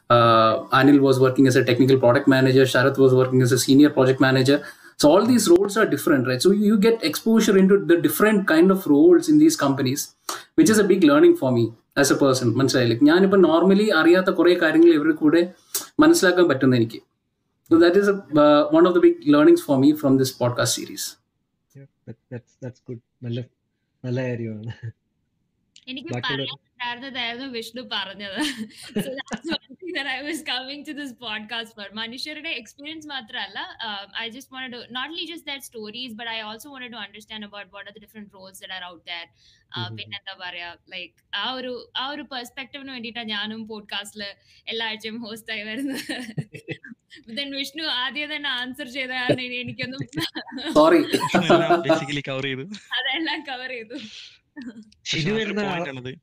Uh, Anil was working as a technical product manager. Sharath was working as a senior project manager. So all these roles are different, right? So you get exposure into the different kind of roles in these companies, which is a big learning for me As a person. മനസ്സിലായി like ഞാനിപ്പോൾ normally അറിയാത്ത കുറെ കാര്യങ്ങൾ ഇവരുടെ കൂടെ മനസ്സിലാക്കാൻ പറ്റുന്ന എനിക്ക് uh, the big learnings for me from this podcast series. Yeah, that's that's good. നല്ല നല്ല കാര്യമാണ് എനിക്ക് പറയാനുണ്ടായിരുന്നതായിരുന്നു വിഷ്ണു പറഞ്ഞത്. I was coming to this podcast for മനുഷ്യരുടെ എക്സ്പീരിയൻസ് മാത്രമല്ല I just want to not only just that stories but I also want to understand about what are the different roles that are out that പിന്നെ എന്താ പറയാ like ആ ഒരു ആ ഒരു പെർസ്പെക്ടീവിന് വേണ്ടിയിട്ടാണ് ഞാനും പോഡ്കാസ്റ്റിൽ എല്ലാ ആഴ്ചയും ഹോസ്റ്റ് ആയി വരുന്നത്. ദെൻ വിഷ്ണു ആദ്യം തന്നെ ആൻസർ ചെയ്ത കാരണം എനിക്കൊന്നും സോറി ബേസിക്കലി കവർ ചെയ്തു. അതെല്ലാം കവർ ചെയ്തു. ഷിനു വരുന്ന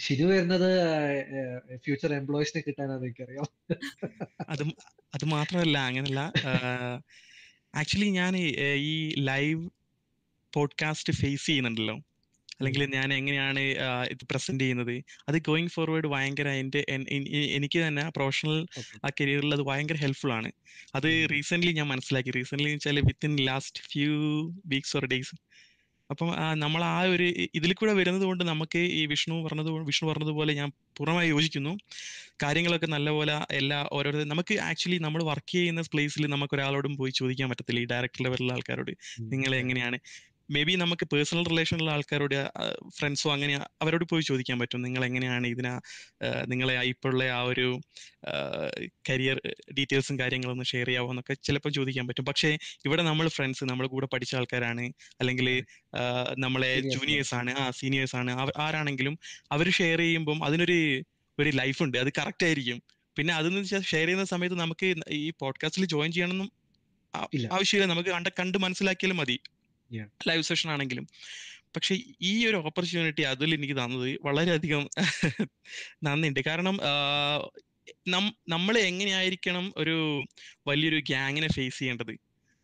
ഷിനു വരുന്നത് ഫ്യൂച്ചർ എംപ്ലോയീസിനെ കിട്ടാനാണ് എനിക്കറിയാം. അത് അത് മാത്രമല്ല അങ്ങനല്ല ആക്ച്വലി ഞാൻ ഈ ലൈവ് പോഡ്കാസ്റ്റ് ഫേസ് ചെയ്യുന്നുണ്ടല്ലോ. അല്ലെങ്കിൽ ഞാൻ എങ്ങനെയാണ് ഇത് പ്രസന്റ് ചെയ്യുന്നത്. അത് ഗോയിങ് ഫോർവേഡ് ഭയങ്കര എന്റെ എനിക്ക് തന്നെ പ്രൊഫഷണൽ ആ കരിയറിൽ അത് ഭയങ്കര ഹെൽപ്ഫുൾ ആണ്. അത് റീസെന്റ് ഞാൻ മനസ്സിലാക്കി. റീസെന്റ് വെച്ചാൽ within last few weeks or days അപ്പം നമ്മൾ ആ ഒരു ഇതിൽ കൂടെ വരുന്നത് കൊണ്ട് നമുക്ക് ഈ വിഷ്ണു പറഞ്ഞത് വിഷ്ണു പറഞ്ഞതുപോലെ ഞാൻ പൂർണമായി യോജിക്കുന്നു. കാര്യങ്ങളൊക്കെ നല്ലപോലെ എല്ലാ ഓരോരുത്തർ നമുക്ക് ആക്ച്വലി നമ്മൾ വർക്ക് ചെയ്യുന്ന പ്ലേസിൽ നമുക്ക് ഒരാളോടും പോയി ചോദിക്കാൻ പറ്റത്തില്ല ഈ ഡയറക്ടർ ലെവലിലുള്ള ആൾക്കാരോട്. നിങ്ങൾ എങ്ങനെയാണ് മേ ബി നമുക്ക് പേഴ്സണൽ റിലേഷനുള്ള ആൾക്കാരോട് ഫ്രണ്ട്സോ അങ്ങനെ അവരോട് പോയി ചോദിക്കാൻ പറ്റും. നിങ്ങൾ എങ്ങനെയാണ് ഇതിനാ നിങ്ങളെ ഇപ്പോഴുള്ള ആ ഒരു കരിയർ ഡീറ്റെയിൽസും കാര്യങ്ങളൊന്നും ഷെയർ ചെയ്യാവോ എന്നൊക്കെ ചിലപ്പോൾ ചോദിക്കാൻ പറ്റും. പക്ഷേ ഇവിടെ നമ്മൾ ഫ്രണ്ട്സ് നമ്മൾ കൂടെ പഠിച്ച ആൾക്കാരാണ്. അല്ലെങ്കിൽ നമ്മളെ ജൂനിയേഴ്സ് ആണ്. ആ സീനിയേഴ്സ് ആണ്. ആരാണെങ്കിലും അവർ ഷെയർ ചെയ്യുമ്പം അതിനൊരു ഒരു ലൈഫ് ഉണ്ട്. അത് കറക്റ്റ് ആയിരിക്കും. പിന്നെ അതെന്ന് വെച്ചാൽ ഷെയർ ചെയ്യുന്ന സമയത്ത് നമുക്ക് ഈ പോഡ്കാസ്റ്റിൽ ജോയിൻ ചെയ്യണമെന്നും ആവശ്യമില്ല. നമുക്ക് കണ്ട് കണ്ട് മനസ്സിലാക്കിയാലും മതി. ലൈവ് സെഷൻ ആണെങ്കിലും. പക്ഷെ ഈ ഒരു ഓപ്പർച്യൂണിറ്റി അതിൽ എനിക്ക് തന്നത് വളരെയധികം നന്ദിയുണ്ട്. കാരണം നമ്മൾ എങ്ങനെയായിരിക്കണം ഒരു വലിയൊരു ഗ്യാങ്ങിനെ ഫേസ് ചെയ്യേണ്ടത്?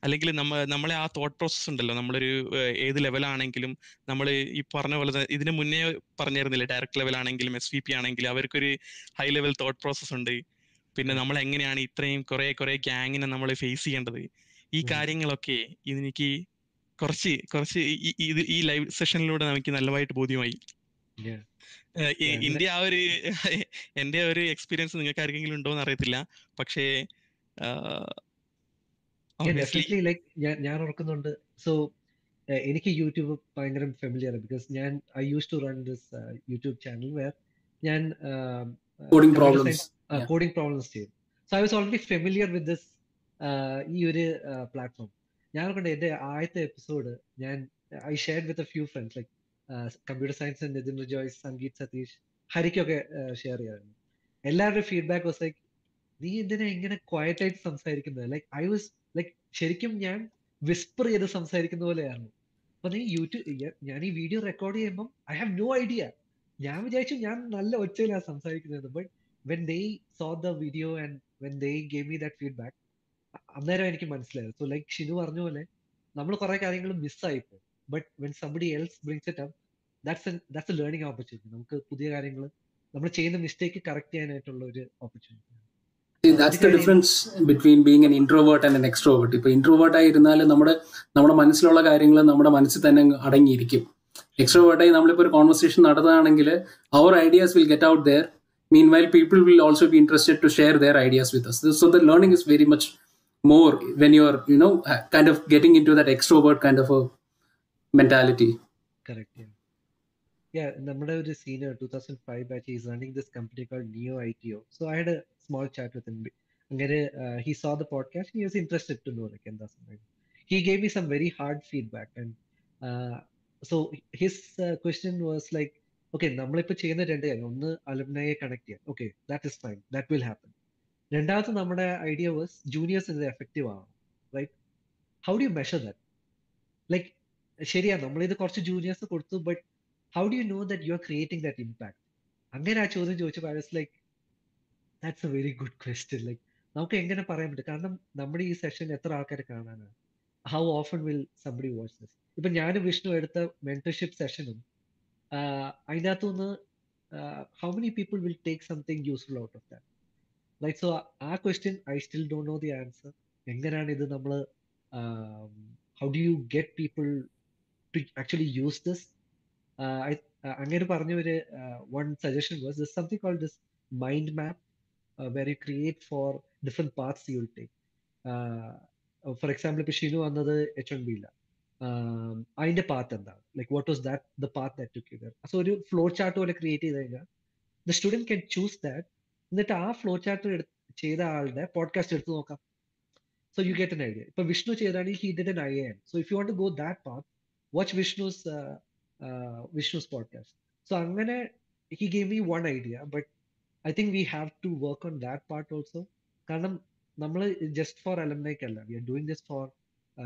അല്ലെങ്കിൽ നമ്മ നമ്മളെ ആ തോട്ട് പ്രോസസ് ഉണ്ടല്ലോ. നമ്മളൊരു ഏത് ലെവലാണെങ്കിലും നമ്മൾ ഈ പറഞ്ഞ പോലെ തന്നെ ഇതിന് മുന്നേ പറഞ്ഞിരുന്നില്ലേ ഡയറക്ട് ലെവലാണെങ്കിലും എസ് വി പി ആണെങ്കിലും അവർക്കൊരു ഹൈ ലെവൽ തോട്ട് പ്രോസസ് ഉണ്ട്. പിന്നെ നമ്മൾ എങ്ങനെയാണ് ഇത്രയും കുറെ കുറെ ഗ്യാങ്ങിനെ നമ്മൾ ഫേസ് ചെയ്യേണ്ടത്? ഈ ഉം. കാര്യങ്ങളൊക്കെ എനിക്ക് കുറച്ച് കുറച്ച് ഈ- ഈ- ഇത് ഈ ലൈവ് സെഷനിലൂടെ നമുക്ക് നല്ലതായിട്ട് ബോധ്യമായി. ഇന്ത്യ ആ ഒരു എന്റെ ഒരു എക്സ്പീരിയൻസ് നിങ്ങൾക്ക് ആർക്കെങ്കിലും ഉണ്ടോ എന്ന് അറിയത്തില്ല. പക്ഷേ ലൈക്ക് ഞാൻ ഓർക്കുന്നുണ്ട്. സോ എനിക്ക് യൂട്യൂബ് ഭയങ്കര ഫെമിലിയർ ബിക്കോസ് ഞാൻ I use to run this YouTube channel where ഞാൻ problems. Yeah. കോഡിംഗ് പ്രോബ്ലംസ് ചെയ്യും so I was already familiar with this ഈ ഒരു പ്ലാറ്റ്ഫോം ഞാൻ ഓർക്കണ്ട എന്റെ ആദ്യത്തെ എപ്പിസോഡ് ഞാൻ I shared with a few friends like computer science Nitin Joyce Sangeeth Satheesh ഹരിക്കൊക്കെ share ചെയ്യാറുണ്ട്. എല്ലാവരുടെയും ഫീഡ്ബാക്ക് വാസ് ലൈക്ക് നീ എന്തിനാ ഇങ്ങനെ ക്വയറ്റ് ആയിട്ട് സംസാരിക്കുന്നത്? ലൈക്ക് ഐ വാസ് ലൈക്ക് ശരിക്കും ഞാൻ വിസ്പർ ചെയ്ത് സംസാരിക്കുന്ന പോലെയായിരുന്നു. അപ്പൊ നീ യൂട്യൂബ് ഞാൻ ഈ വീഡിയോ റെക്കോർഡ് ചെയ്യുമ്പോൾ ഐ ഹാവ് നോ ഐഡിയ ഞാൻ വിചാരിച്ചു ഞാൻ നല്ല ഒച്ചയിലാണ് സംസാരിക്കുന്നത് but when they saw the video and when they gave me that feedback അന്നേരം എനിക്ക് മനസ്സിലായത്. സോ ലൈക്ക് ഷിനു പറഞ്ഞ പോലെ നമ്മൾ കുറെ കാര്യങ്ങൾ മിസ്സായിപ്പോ but when somebody else brings it up that's that's a learning opportunity നമുക്ക് പുതിയ കാര്യങ്ങൾ നമ്മൾ ചെയ്യുന്ന മിസ്റ്റേക്ക് കറക്റ്റ് ചെയ്യാനായിട്ടുള്ള ഒരു opportunity that's the difference between being an introvert and an extrovert. ഇപ്പൊ ഇൻട്രോവേർട്ട് ആയിരുന്നാൽ നമ്മുടെ നമ്മുടെ മനസ്സിലുള്ള കാര്യങ്ങൾ നമ്മുടെ മനസ്സിൽ തന്നെ അടങ്ങിയിരിക്കും. എക്സ്ട്രോവേർട്ട് ആയി നമ്മളിപ്പോൾ ഒരു കോൺവെർസേഷൻ നടത്തുകയാണെങ്കിൽ അവർ ideas will get out there meanwhile people will also be interested to share their ideas with us. So the learning is very much more when you are you know kind of getting into that extrovert kind of mentality correct yeah. നമ്മുടെ ഒരു senior two thousand five batch is running this company called Neo I T O so I had small chat with him അങ്ങനെ he saw the podcast he was interested to know like എന്താ സംഭവം? He gave me some very hard feedback and so his question was like okay നമ്മളിപ്പോൾ ചെയ്യുന്ന രണ്ട് കാര്യം. ഒന്ന് അലുമിനയെ connect ചെയ്യാം. Okay that is fine that will happen രണ്ടാമത്തെ നമ്മുടെ ഐഡിയ വാസ് ജൂനിയേഴ്സ് ഇത് എഫക്റ്റീവ് ആവണം right how do you measure that like ശരിയാ നമ്മളിത് കുറച്ച് ജൂനിയേഴ്സ് കൊടുത്തു but how do you know that you are creating that impact അങ്ങനെ ആ ചോദ്യം ചോദിച്ചപ്പോൾ I was like that's a very good question like നമുക്ക് എങ്ങനെ പറയാൻ പറ്റും? കാരണം നമ്മുടെ ഈ സെഷൻ എത്ര ആൾക്കാർ കാണാനാണ്? How often will somebody watch this ഇപ്പൊ ഞാനും വിഷ്ണു എടുത്ത മെന്റർഷിപ്പ് സെഷനും അതിനകത്തുനിന്ന് how many people will take something useful out of that like so ആ question I still don't know the answer എങ്ങനെയാണ് ഇത് നമ്മൾ how do you get people to actually use this അങ്ങനെ പറഞ്ഞ ഒരു one suggestion was this something call this mind map where you create for different parts you will take for example ഇപ്പൊ ഷിനു വന്നത് H N ബിയില്ല അതിന്റെ path എന്താണ്? Like what was that the path that to career so ഒരു flow chart പോലെ create ചെയ്ത് കഴിഞ്ഞാൽ the student can choose that എന്നിട്ട് ആ ഫ്ലോ ചാർട്ട് ചെയ്ത ആളുടെ പോഡ്കാസ്റ്റ് എടുത്ത് നോക്കാം. So you get an idea ഇപ്പൊ Vishnu ചെയ്താണെങ്കിൽ he I'm so if you want go that path watch Vishnu's Vishnu's podcast so അങ്ങനെ he gave me one idea but I think we have to work on that part also കാരണം നമ്മൾ just for അലംനൈക്ക് അല്ല we are doing this for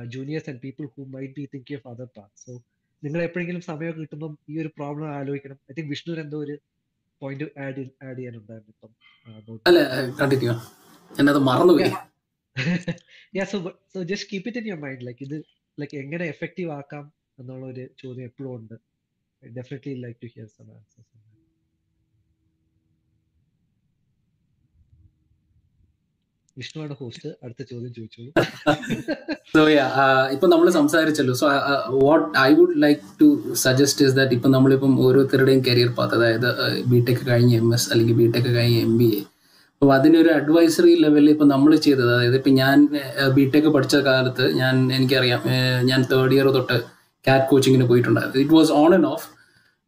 juniors and people who might be think of other part so നിങ്ങൾ എപ്പോഴെങ്കിലും സമയം കിട്ടുമ്പോൾ ഈ ഒരു പ്രോബ്ലം ആലോചിക്കണം. ഐ തിങ്ക് വിഷ്ണുവിന് എന്തോ ഒരു പോയിന്റ് ആഡ് ആഡ് ചെയ്യാനുണ്ടായിരുന്നു ഇപ്പം അല്ല കണ്ടിന്യൂ. മറന്നുപോയി. Yeah so so just keep it in your mind like ഇത് ലൈക്ക് എങ്ങനെ എഫക്റ്റീവ് ആക്കാം എന്നുള്ള ഒരു ചോദ്യം എപ്പോഴും ഉണ്ട്. Definitely like to hear some answers വിഷ്ണുവാണ് host അടുത്ത ചോദ്യം ചോദിച്ചോളൂ. സോ ഇപ്പൊ നമ്മൾ സംസാരിച്ചല്ലോ. So what I would like to suggest is that ഇപ്പൊ നമ്മളിപ്പം ഓരോരുത്തരുടെയും കരിയർ പാത്ത് അതായത് ബിടെക് കഴിഞ്ഞ എം എസ് അല്ലെങ്കിൽ ബിടെക് കഴിഞ്ഞ എം ബി എ അപ്പോൾ അതിനൊരു അഡ്വൈസറി ലെവലിൽ ഇപ്പൊ നമ്മൾ ചെയ്തത് അതായത് ഇപ്പൊ ഞാൻ ബിടെക് പഠിച്ച കാലത്ത് ഞാൻ എനിക്കറിയാം ഞാൻ തേർഡ് ഇയർ തൊട്ട് കാറ്റ് കോച്ചിങ്ങിന് പോയിട്ടുണ്ടായിരുന്നു. It was on and off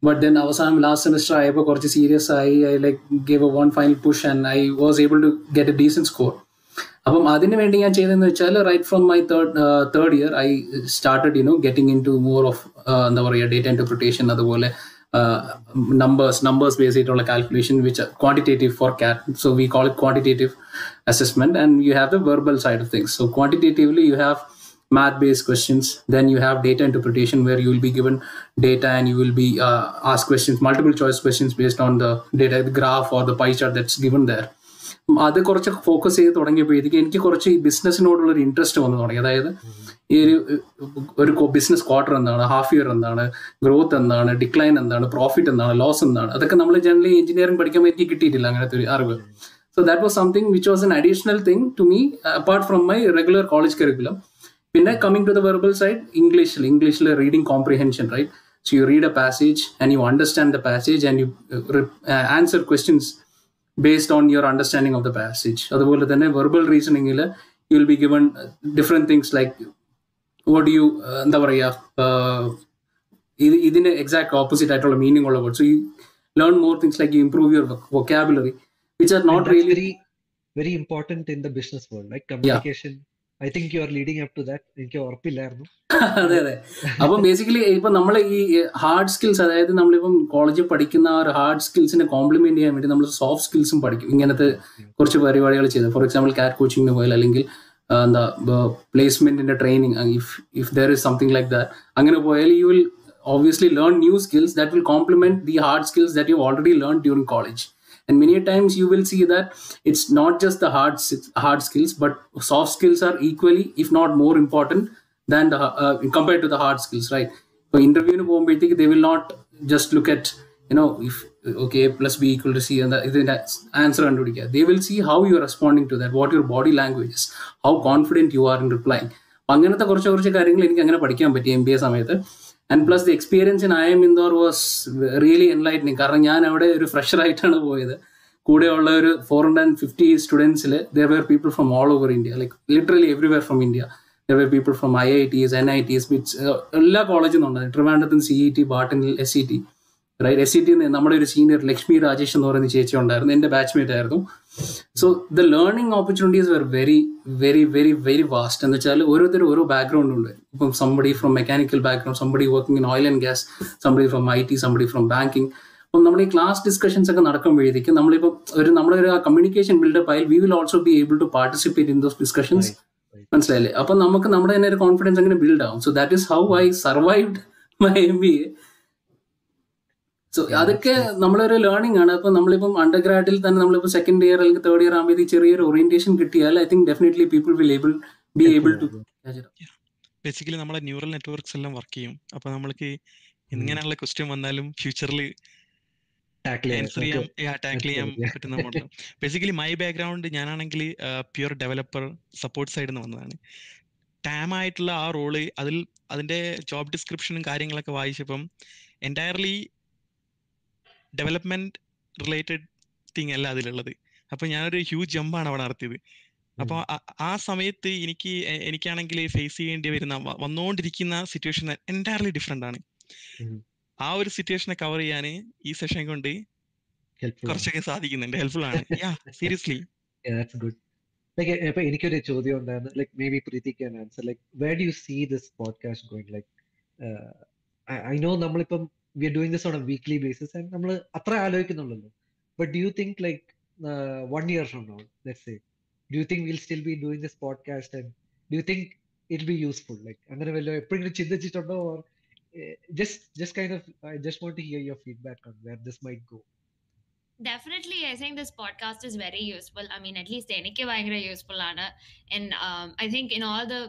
but then അവസാനം ലാസ്റ്റ് സെമിസ്റ്റർ ആയപ്പോൾ കുറച്ച് സീരിയസ് ആയി. I like give a one final push and I was able to get a decent score അപ്പം അതിന് വേണ്ടി ഞാൻ ചെയ്തതെന്ന് വെച്ചാൽ right from my third third year I started you know getting into more of എന്താ പറയുക data interpretation അതുപോലെ numbers numbers base ചെയ്തിട്ടുള്ള calculation which quantitative for CAT so we call it quantitative assessment and you have the verbal side of things so quantitatively you have math based questions then you have data interpretation where you will be given data and you will be uh, asked questions multiple choice questions based on the data the graph or the pie chart that's given there അത് കുറച്ച് focus ചെയ്ത് തുടങ്ങിയപ്പോഴത്തേക്ക് എനിക്ക് കുറച്ച് ഈ ബിസിനസ്സിനോടുള്ള ഒരു interest വന്നു തുടങ്ങി. അതായത് ഈ ഒരു ഒരു ബിസിനസ് ക്വാർട്ടർ എന്താണ് ഹാഫ് ഇയർ എന്താണ് ഗ്രോത്ത് എന്താണ് ഡിക്ലൈൻ എന്താണ് പ്രോഫിറ്റ് എന്താണ് ലോസ് എന്താണ് അതൊക്കെ നമ്മൾ ജനറലി എഞ്ചിനീയറിംഗ് പഠിക്കാൻ എനിക്ക് കിട്ടിയിട്ടില്ല അങ്ങനത്തെ ഒരു അറിവ്. So that was something which was an additional thing to me apart from my regular college curriculum പിന്നെ coming to the verbal side ഇംഗ്ലീഷിൽ ഇംഗ്ലീഷിൽ reading comprehension right so you read a passage and you understand the passage and you answer questions uh, based on your understanding of the passage. അതുപോലെ തന്നെ verbal reasoning you will be given uh, different things like what do you uh, എന്താ പറയുക uh, ഇത് ഇതിന് exact opposite ആയിട്ടുള്ള meaning ഉള്ള word so you learn more things like you improve your vocabulary which are not And that's really very very important in the business world like communication i think you are leading up to that എനിക്ക് ഉറപ്പില്ലായിരുന്നു അതെ അതെ. അപ്പം basically ഇപ്പൊ നമ്മൾ ഈ hard skills അതായത് നമ്മളിപ്പം കോളേജിൽ പഠിക്കുന്ന ഒരു ഹാർഡ് സ്കിൽസിനെ കോംപ്ലിമെന്റ് ചെയ്യാൻ വേണ്ടി നമ്മൾ സോഫ്റ്റ് സ്കിൽസും പഠിക്കും. ഇങ്ങനത്തെ കുറച്ച് പരിപാടികൾ ചെയ്ത്. ഫോർ എക്സാമ്പിൾ കാർ കോച്ചിങ്ങിന് പോയാൽ അല്ലെങ്കിൽ എന്താ പ്ലേസ്മെന്റിന്റെ training if if there is something like that അങ്ങനെ പോയാൽ you will obviously learn new skills that will complement the hard skills that you already learn during college and many times you will see that it's not just the hard hard skills but soft skills are equally if not more important than the uh, compared to the hard skills right so interview പോകുമ്പോഴത്തേക്ക് they will not just look at you know if okay plus b equal to c and the, ഇതിന്റെ answer കണ്ടുപിടിക്കുക they will see how you are responding to that what your body language is how confident you are in replying അപ്പൊ അങ്ങനത്തെ കുറച്ച് കുറച്ച് കാര്യങ്ങൾ എനിക്ക് അങ്ങനെ പഠിക്കാൻ പറ്റി എം ബി എ സമയത്ത് and plus the experience in I M Indore was really enlightening കാരണം ഞാൻ അവിടെ ഒരു ഫ്രഷർ ആയിട്ടാണ് പോയത് കൂടെയുള്ള ഒരു four hundred and fifty സ്റ്റുഡൻസിൽ there were people from all over India like literally everywhere from India there people from I I Ts N I Ts MITs എല്ലാ കോളേജിൽ നിന്നുണ്ട് ട്രിവാൻഡ്രത്തും C E T ബാട്ടനിൽ S C T right S C T നമ്മുടെ ഒരു senior Lakshmi Rajesh എന്ന് പറയുന്ന ചേച്ചി ഉണ്ടായിരുന്നു. എന്റെ ബാച്ച്മേറ്റ് ആയിരുന്നു. So the learning opportunities were very very very very vast എന്ന് വെച്ചാൽ ഓരോരുത്തരും ഓരോ ബാക്ക്ഗ്രൗണ്ട് ഉണ്ട്. ഇപ്പം somebody from mechanical background somebody working in oil and gas somebody from I T somebody from banking അപ്പം നമ്മൾ ഈ ക്ലാസ് ഡിസ്കഷൻസ് ഒക്കെ നടക്കുമ്പോഴേക്കും നമ്മളിപ്പോൾ ഒരു നമ്മുടെ ഒരു കമ്മ്യൂണിക്കേഷൻ ബിൽഡപ്പ് ആയി we will also be able to participate in those discussions മനസ്സിലായില്ലേ? അപ്പൊ നമുക്ക് നമ്മുടെ തന്നെ ഒരു കോൺഫിഡൻസ് അങ്ങനെ ബിൽഡ് ആവും. So that is how I survived my M B A so അതൊക്കെ നമ്മളൊരു ലേണിംഗ് ആണ്. അപ്പൊ നമ്മളിപ്പം അണ്ടർ ഗ്രാഡിൽ തന്നെ നമ്മളിപ്പോ സെക്കൻഡ് ഇയർ അല്ലെങ്കിൽ തേർഡ് ഇയർ ആകുമ്പോൾ ചെറിയൊരു ഓറിയന്റേഷൻ കിട്ടിയാൽ I think definitely people will able be able to basically നമ്മളെ ന്യൂറൽ നെറ്റ്വർക്ക്സ് എല്ലാം വർക്ക് ചെയ്യും. അപ്പൊ നമ്മൾക്ക് ഇങ്ങനെയുള്ള ക്വസ്റ്റ്യൻ വന്നാലും ഫ്യൂച്ചറിൽ ടാക്കിൾ ചെയ്യാൻ ടാക്കിൾ ചെയ്യാൻ പറ്റുന്ന മോഡൽ ബേസിക്കലി മൈ ബാക്ക്ഗ്രൗണ്ട് ഞാനാണെങ്കിൽ പ്യുവർ ഡെവലപ്പർ സപ്പോർട്ട് സൈഡിൽ നിന്ന് വന്നതാണ്. ടാം ആയിട്ടുള്ള ആ റോൾ അതിൽ അതിന്റെ ജോബ് ഡിസ്ക്രിപ്ഷനും കാര്യങ്ങളൊക്കെ വായിച്ചപ്പം എന്റയർലി ഡെവലപ്മെന്റ് റിലേറ്റഡ് തിങ് അല്ല അതിലുള്ളത്. അപ്പൊ ഞാനൊരു ഹ്യൂജ് ജമ്പാണ് അവിടെ നടത്തിയത്. അപ്പൊ ആ സമയത്ത് എനിക്ക് എനിക്കാണെങ്കിൽ ഫേസ് ചെയ്യേണ്ടി വരുന്ന വന്നുകൊണ്ടിരിക്കുന്ന സിറ്റുവേഷൻ എന്റയർലി ഡിഫറെന്റ് ആണ്. ആ ഒരു സിറ്റുവേഷനെ കവർ ചെയ്യാൻ ഈ സെഷൻ കൊണ്ട് കുറച്ചൊക്കെ സാധിക്കുന്നുണ്ട്. ഹെൽപ്ഫുൾ ആണ്. യാ സീരിയസ്ലി ലൈക്ക് ഇപ്പൊ എനിക്കൊരു ചോദ്യം ഉണ്ടായിരുന്നു. Like may be Preethi can answer like where do you see this podcast going like I know നമ്മളിപ്പം we are doing this on a weekly basis and നമ്മൾ അത്ര ആലോചിക്കുന്നുള്ളൂ but do you think like one year from now let's do you think will still be doing this podcast and do you think it be useful like അങ്ങനെ വല്ല എപ്പോഴെങ്കിലും ചിന്തിച്ചിട്ടുണ്ടോ or just just kind of i just want to hear your feedback on where this might go definitely i think this podcast is very useful i mean at least എനിക്ക് ഭയങ്കര useful ആണ് and um, i think in all the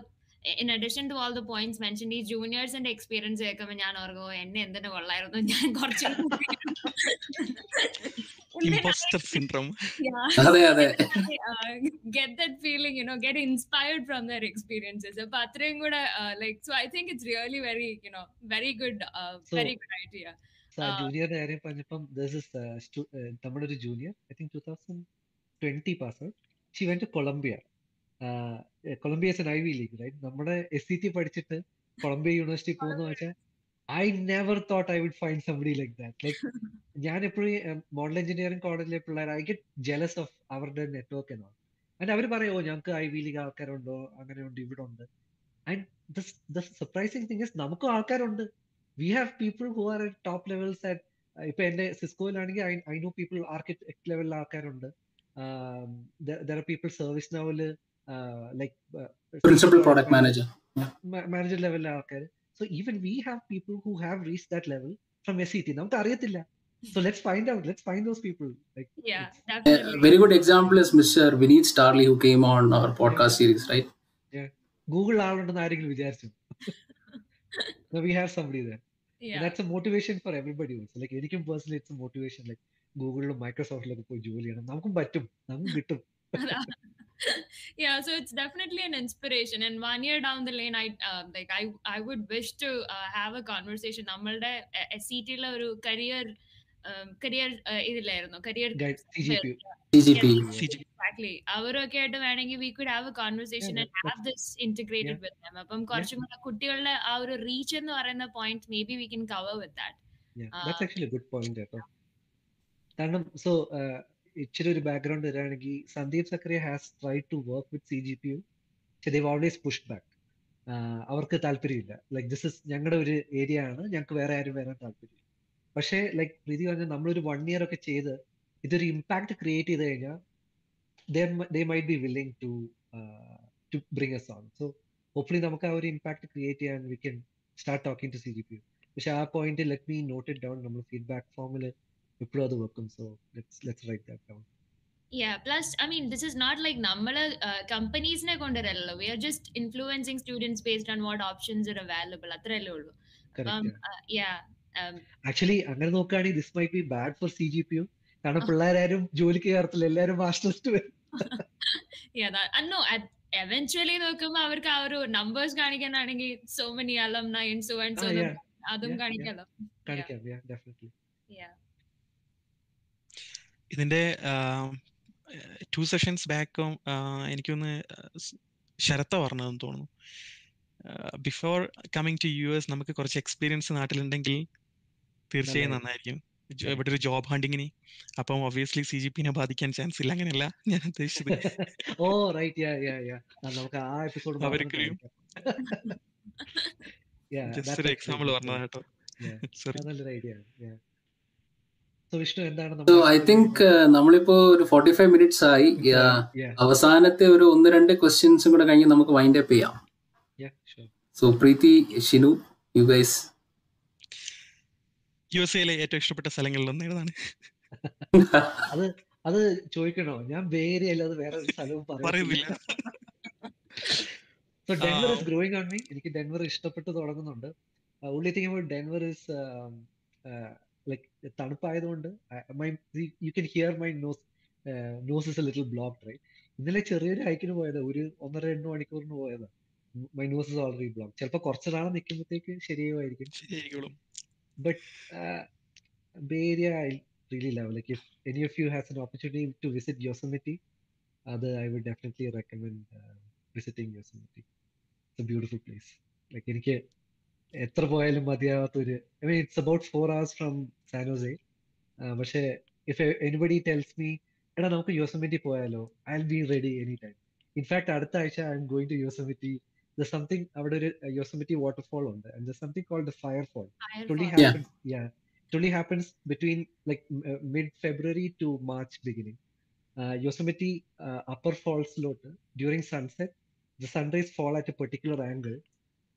in addition to all the points mentioned ഈ ജൂനിയേഴ്സിന്റെ experience കേൾക്കുമ്പോൾ ഞാൻ ഓർക്കും എന്നെ എന്തിനു കൊള്ളായിരുന്നു ഞാൻ കുറച്ച് yeah അതെ അതെ uh. അപ്പൊ അത്രയും കൂടെ uh, uh, Ah. കാര്യം പറഞ്ഞപ്പം uh, uh, നമ്മുടെ ഒരു junior I think two thousand twenty pass she went Columbia Columbia is an Ivy league right നമ്മുടെ എസ് സി ടി പഠിച്ചിട്ട് കൊളംബിയ യൂണിവേഴ്സിറ്റി പോകുന്ന വെച്ചാൽ I never thought I would find somebody like that like ഞാൻ എപ്പോഴും model engineering കോളേജിലെ പിള്ളേർ I get jealous of അവരുടെ network എന്നാണ് ആൻഡ് അവർ പറയോ ഞങ്ങൾക്ക് ഐ വി ലീഗ് ആൾക്കാരുണ്ടോ? അങ്ങനെയുണ്ട് ഇവിടെ ഉണ്ട് and the surprising thing is നമുക്കും ആൾക്കാരുണ്ട്. We have people who are at top levels at ഇപ്പൊ എന്റെ സിസ്കോയിലാണെങ്കിൽ I I know people architect ലെവലിൽ ആൾക്കാരുണ്ട്. There are people service level like principal product manager manager ലെവലിലെ ആൾക്കാർ so even we have people who have reach that level from S E T നമുക്ക് അറിയത്തില്ല so let's find out let's find those people Yeah, A definitely. very good example is Mr. Vineet Starley, who came on our podcast series, right? Google ആളുണ്ടെന്ന് ആരെങ്കിലും വിചാരിച്ചു. We have somebody there that's a motivation for everybody also like എനിക്കും personally it's motivation like ഗൂഗിളിലും മൈക്രോസോഫ്റ്റിലൊക്കെ പോയി ജോലി ചെയ്യണം. നമുക്കും പറ്റും. നമുക്കും കിട്ടും. yeah so it's definitely an inspiration. And one year down the lane i uh, like i i would wish to uh, have a conversation. നമ്മളുടെ എസ് സി ടിയിലെ ഒരു career career ഇതിലായിരുന്നു career guide C G P CGP. Exactly അവരൊക്കെ ആയിട്ട് വേണമെങ്കിൽ we could have a conversation Yeah, and have this integrated with them അപ്പം കുറച്ചും കൂടെ കുട്ടികളുടെ ആ ഒരു റീച്ച് എന്ന് പറയുന്ന point maybe we can cover with that that's actually good point കേട്ടോ. കാരണം സോ ഇച്ചിരി ഒരു ബാക്ക്ഗ്രൗണ്ട് വരികയാണെങ്കിൽ Sandeep Sakriya has try to work with C G P U പക്ഷെ ഓൾവേസ് പുഷ് ബാക്ക് അവർക്ക് താല്പര്യമില്ല. ലൈക് ദിസ് ഇസ് ഞങ്ങളുടെ ഒരു ഏരിയ ആണ്. ഞങ്ങൾക്ക് വേറെ ആരും വരാൻ താല്പര്യമില്ല. പക്ഷേ ലൈക്ക് പ്രീതി പറഞ്ഞ നമ്മളൊരു വൺ ഇയർ ഒക്കെ ചെയ്ത് ഇതൊരു ഇമ്പാക്ട് ക്രിയേറ്റ് ചെയ്ത് കഴിഞ്ഞാൽ they might be willing to to bring us on so hopefully നമുക്ക് ആ ഒരു ഇമ്പാക്ട് ക്രിയേറ്റ് ചെയ്യാൻ we can start talking to C G P U പക്ഷെ ആ point let me note it down നമ്മൾ ഫീഡ്ബാക്ക് ഫോമിൽ അത് വെക്കും so let's let's write that down Yeah, plus, I mean, this is not like നമ്മൾ കമ്പനീസിനെ കൊണ്ടുവരല്ലോ we are just influencing students based on what options are available അത്രയല്ലേ ഉള്ളൂ അപ്പം correct yeah actually അങ്ങനെ നോക്കുകയാണെങ്കിൽ this might be bad for C G P U കാരണം പിള്ളേരാരും ജോലിക്ക് കയറത്തില്ല. എല്ലാവരും മാസ്റ്റേഴ്സ് വരും. എവൻച്വലി നോക്കുമ്പോ അവർക്ക് ആ ഒരു numbers കാണിക്കാനാണെങ്കിൽ so many alumni so and so Ah, അതും Yeah, yeah. കാണിക്കാലോ. കാണിക്കാം ഡെഫിനറ്റ്ലി Yeah. ഇതിന്റെ ടു സെഷൻസ് ബാക്കും എനിക്കൊന്ന് ശരത്ത പറഞ്ഞതെന്ന് തോന്നുന്നു. Before coming to U S നമുക്ക് കുറച്ച് എക്സ്പീരിയൻസ് നാട്ടിലുണ്ടെങ്കിൽ തീർച്ചയായും നന്നായിരിക്കും. ഇവിടെ ഒരു ജോബ് ഹണ്ടിങ്ങിന് അപ്പം ഒബിയസ്ലി സി ജി പിനെ ബാധിക്കാൻ ചാൻസ് ഇല്ല അങ്ങനെയല്ല ഞാൻ ഉദ്ദേശിച്ചത്. ഓ റൈറ്റ് യാ യാ യാ നമുക്ക് ആ എപ്പിസോഡ് അവർക്ക് ജസ്റ്റ് ഒരു എക്സാമ്പിൾ പറഞ്ഞതാ കേട്ടോ. സോറി നല്ലൊരു ഐഡിയ ആണ് തിങ്ക് വിഷ്ണു എന്താണ് So I think uh, നമ്മളിപ്പോ ഒരു ഫോർട്ടി ഫൈവ് മിനിറ്റ്സ് ആയി Yeah. അവസാനത്തെ ഒരു ഒന്ന് രണ്ട് ക്വസ്റ്റ്യൻസും കൂടെ കഴിഞ്ഞ് നമുക്ക് വൈൻഡ് അപ്പ് ചെയ്യാം. So Preethi Shinu you guys U S എയിലെ ഏറ്റവും ഇഷ്ടപ്പെട്ട സ്ഥലങ്ങളിൽ ഒന്ന് ഏതാണ്? അത് അത് ചോദിക്കണോ? ഞാൻ വേറെ അല്ലാതെ വേറെ ഒരു സ്ഥലവും പറയുന്നില്ല. So Denver. Is growing on me എനിക്ക് ഡെൻവർ ഇഷ്ടപ്പെട്ട് തുടങ്ങുന്നുണ്ട്. Only thing about Denver is like തണുപ്പായതുകൊണ്ട് my you can hear my nose nose is a little block right ഇന്നലെ ചെറിയൊരു ഹൈക്കിന് പോയത് ഒരു ഒന്നര രണ്ട് മണിക്കൂറിന് പോയത് my nose is already block ചിലപ്പോൾ കുറച്ച് നാൾ നിൽക്കുമ്പോഴത്തേക്ക് ശരിയായിരിക്കും uh, Area I really love. Like if any of you has an opportunity to visit Yosemite, other I would definitely recommend uh, visiting Yosemite. It's a beautiful place. Like എനിക്ക് എത്ര പോയാലും മതിയാവാത്തൊരു I mean it's about four hours from San Jose പക്ഷേ if anybody tells me എടാ നമുക്ക് Yosemite പോയാലോ? I will be ready any time in fact അടുത്ത ആഴ്ച I'm going to Yosemite something അവിടെ ഒരു യോസമിറ്റി വാട്ടർഫോൾ ഉണ്ട്. And something called Firefall it only Firefall. Yeah. happens yeah. It only happens between like m- uh, mid february to march beginning. Uh, yosemite uh, upper falls lot during sunset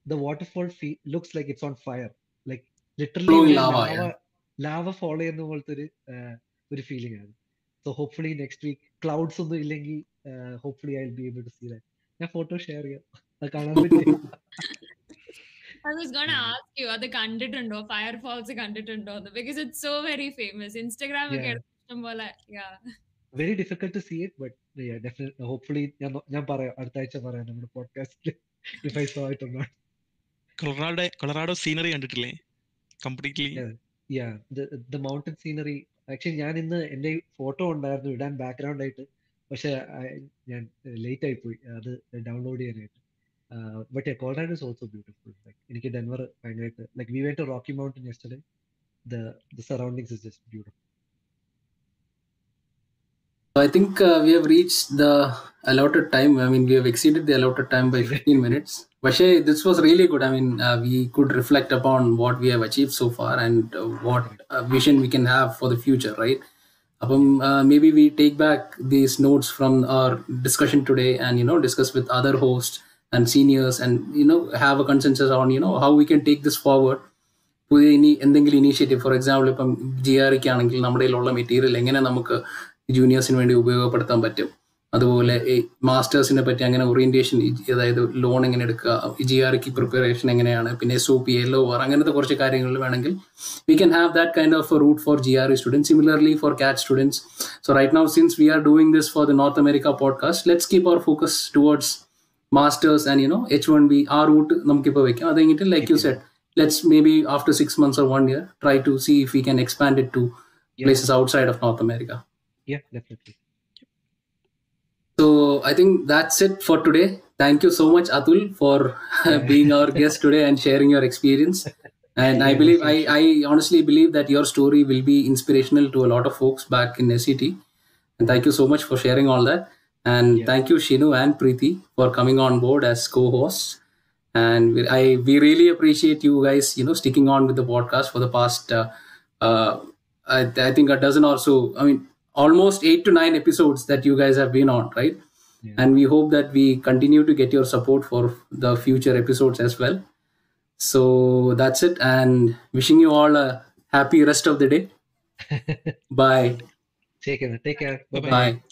the waterfall fe- looks like it's on fire. Like literally lava, lava yeah. lava fall ചെയ്യുന്ന പോലത്തെ ഒരു ഒരു feeling ആണ് so hopefully next week clouds ഒന്നും ഇല്ലെങ്കിൽ hopefully I be able to see that ഞാൻ photo share ചെയ്യാം. അത് കാണാൻ പറ്റും I was gonna ask you അത് കണ്ടിട്ടുണ്ടോ? ഫയർഫോൾസ് കണ്ടിട്ടുണ്ടോ എന്ന്? Because it's so very famous ഒക്കെ ഇഷ്ടം പോലെ very difficult to see it but definite hopefully ഞാൻ ഞാൻ പറയാം. അടുത്ത ആഴ്ച പറയാം നമ്മുടെ പോഡ്കാസ്റ്റിൽ if I saw it not Colorado Colorado scenery കണ്ടിട്ടില്ലേ? Completely. Yeah the mountain scenery actually ഞാൻ ഇന്ന് എന്റെ ഫോട്ടോ ഉണ്ടായിരുന്നു ഇടാൻ ബാക്ക്ഗ്രൗണ്ട് ആയിട്ട്. പക്ഷെ ഞാൻ ലേറ്റ് ആയി പോയി. അത് ഡൗൺലോഡ് ചെയ്യാനായിട്ട്. But Colorado is also beautiful like എനിക്ക് ഡെൻവർ ഭയങ്കരമായിട്ട് like we went to Rocky Mountain yesterday the the surroundings is just beautiful I think uh, we have reached the allotted time. I mean, we have exceeded the allotted time by 15 minutes. Vashay, this was really good. I mean, uh, we could reflect upon what we have achieved so far and uh, what uh, vision we can have for the future, right? Um, uh, maybe we take back these notes from our discussion today and, you know, discuss with other hosts and seniors and, you know, have a consensus on, you know, how we can take this forward. പുതിയ ഇനി എന്തെങ്കിലും initiative for example ഇപ്പം G R ഒക്കെ ആണെങ്കിൽ നമ്മുടെ കയ്യിലുള്ള material എങ്ങനെ നമുക്ക് ജൂനിയേഴ്സിന് വേണ്ടി ഉപയോഗപ്പെടുത്താൻ പറ്റും. അതുപോലെ ഈ മാസ്റ്റേഴ്സിനെ പറ്റി അങ്ങനെ ഓറിയന്റേഷൻ അതായത് ലോൺ എങ്ങനെ എടുക്കുക ജി ആർ കി പ്രിപ്പറേഷൻ എങ്ങനെയാണ് പിന്നെ S O P L O R അങ്ങനത്തെ കുറച്ച് കാര്യങ്ങൾ വേണമെങ്കിൽ we can have that kind of route for G R E students similarly for CAT students so right now since we are doing this for the North America podcast let's keep our focus towards masters and you know H one B ആ route നമുക്കിപ്പോൾ വെക്കാം. അത് കഴിഞ്ഞിട്ട് like you set let's maybe after six months or one year try to see if can expand expand to to places outside of north america. Yeah, definitely. so i think that's it for today. Thank you so much atul for being our guest today and sharing your experience. And i believe I, I honestly believe that your story will be inspirational to a lot of folks back in set and thank you so much for sharing all that. And Yeah. thank you shinu and preeti for coming on board as co-hosts. And we, I we really appreciate you guys you know sticking on with the podcast for the past uh, uh, I, I think a dozen or so I mean almost eight to nine episodes that you guys have been on right Yeah. and we hope that we continue to get your support for the future episodes as well so that's it and wishing you all a happy rest of the day bye Take care. Take care. Bye-bye. Bye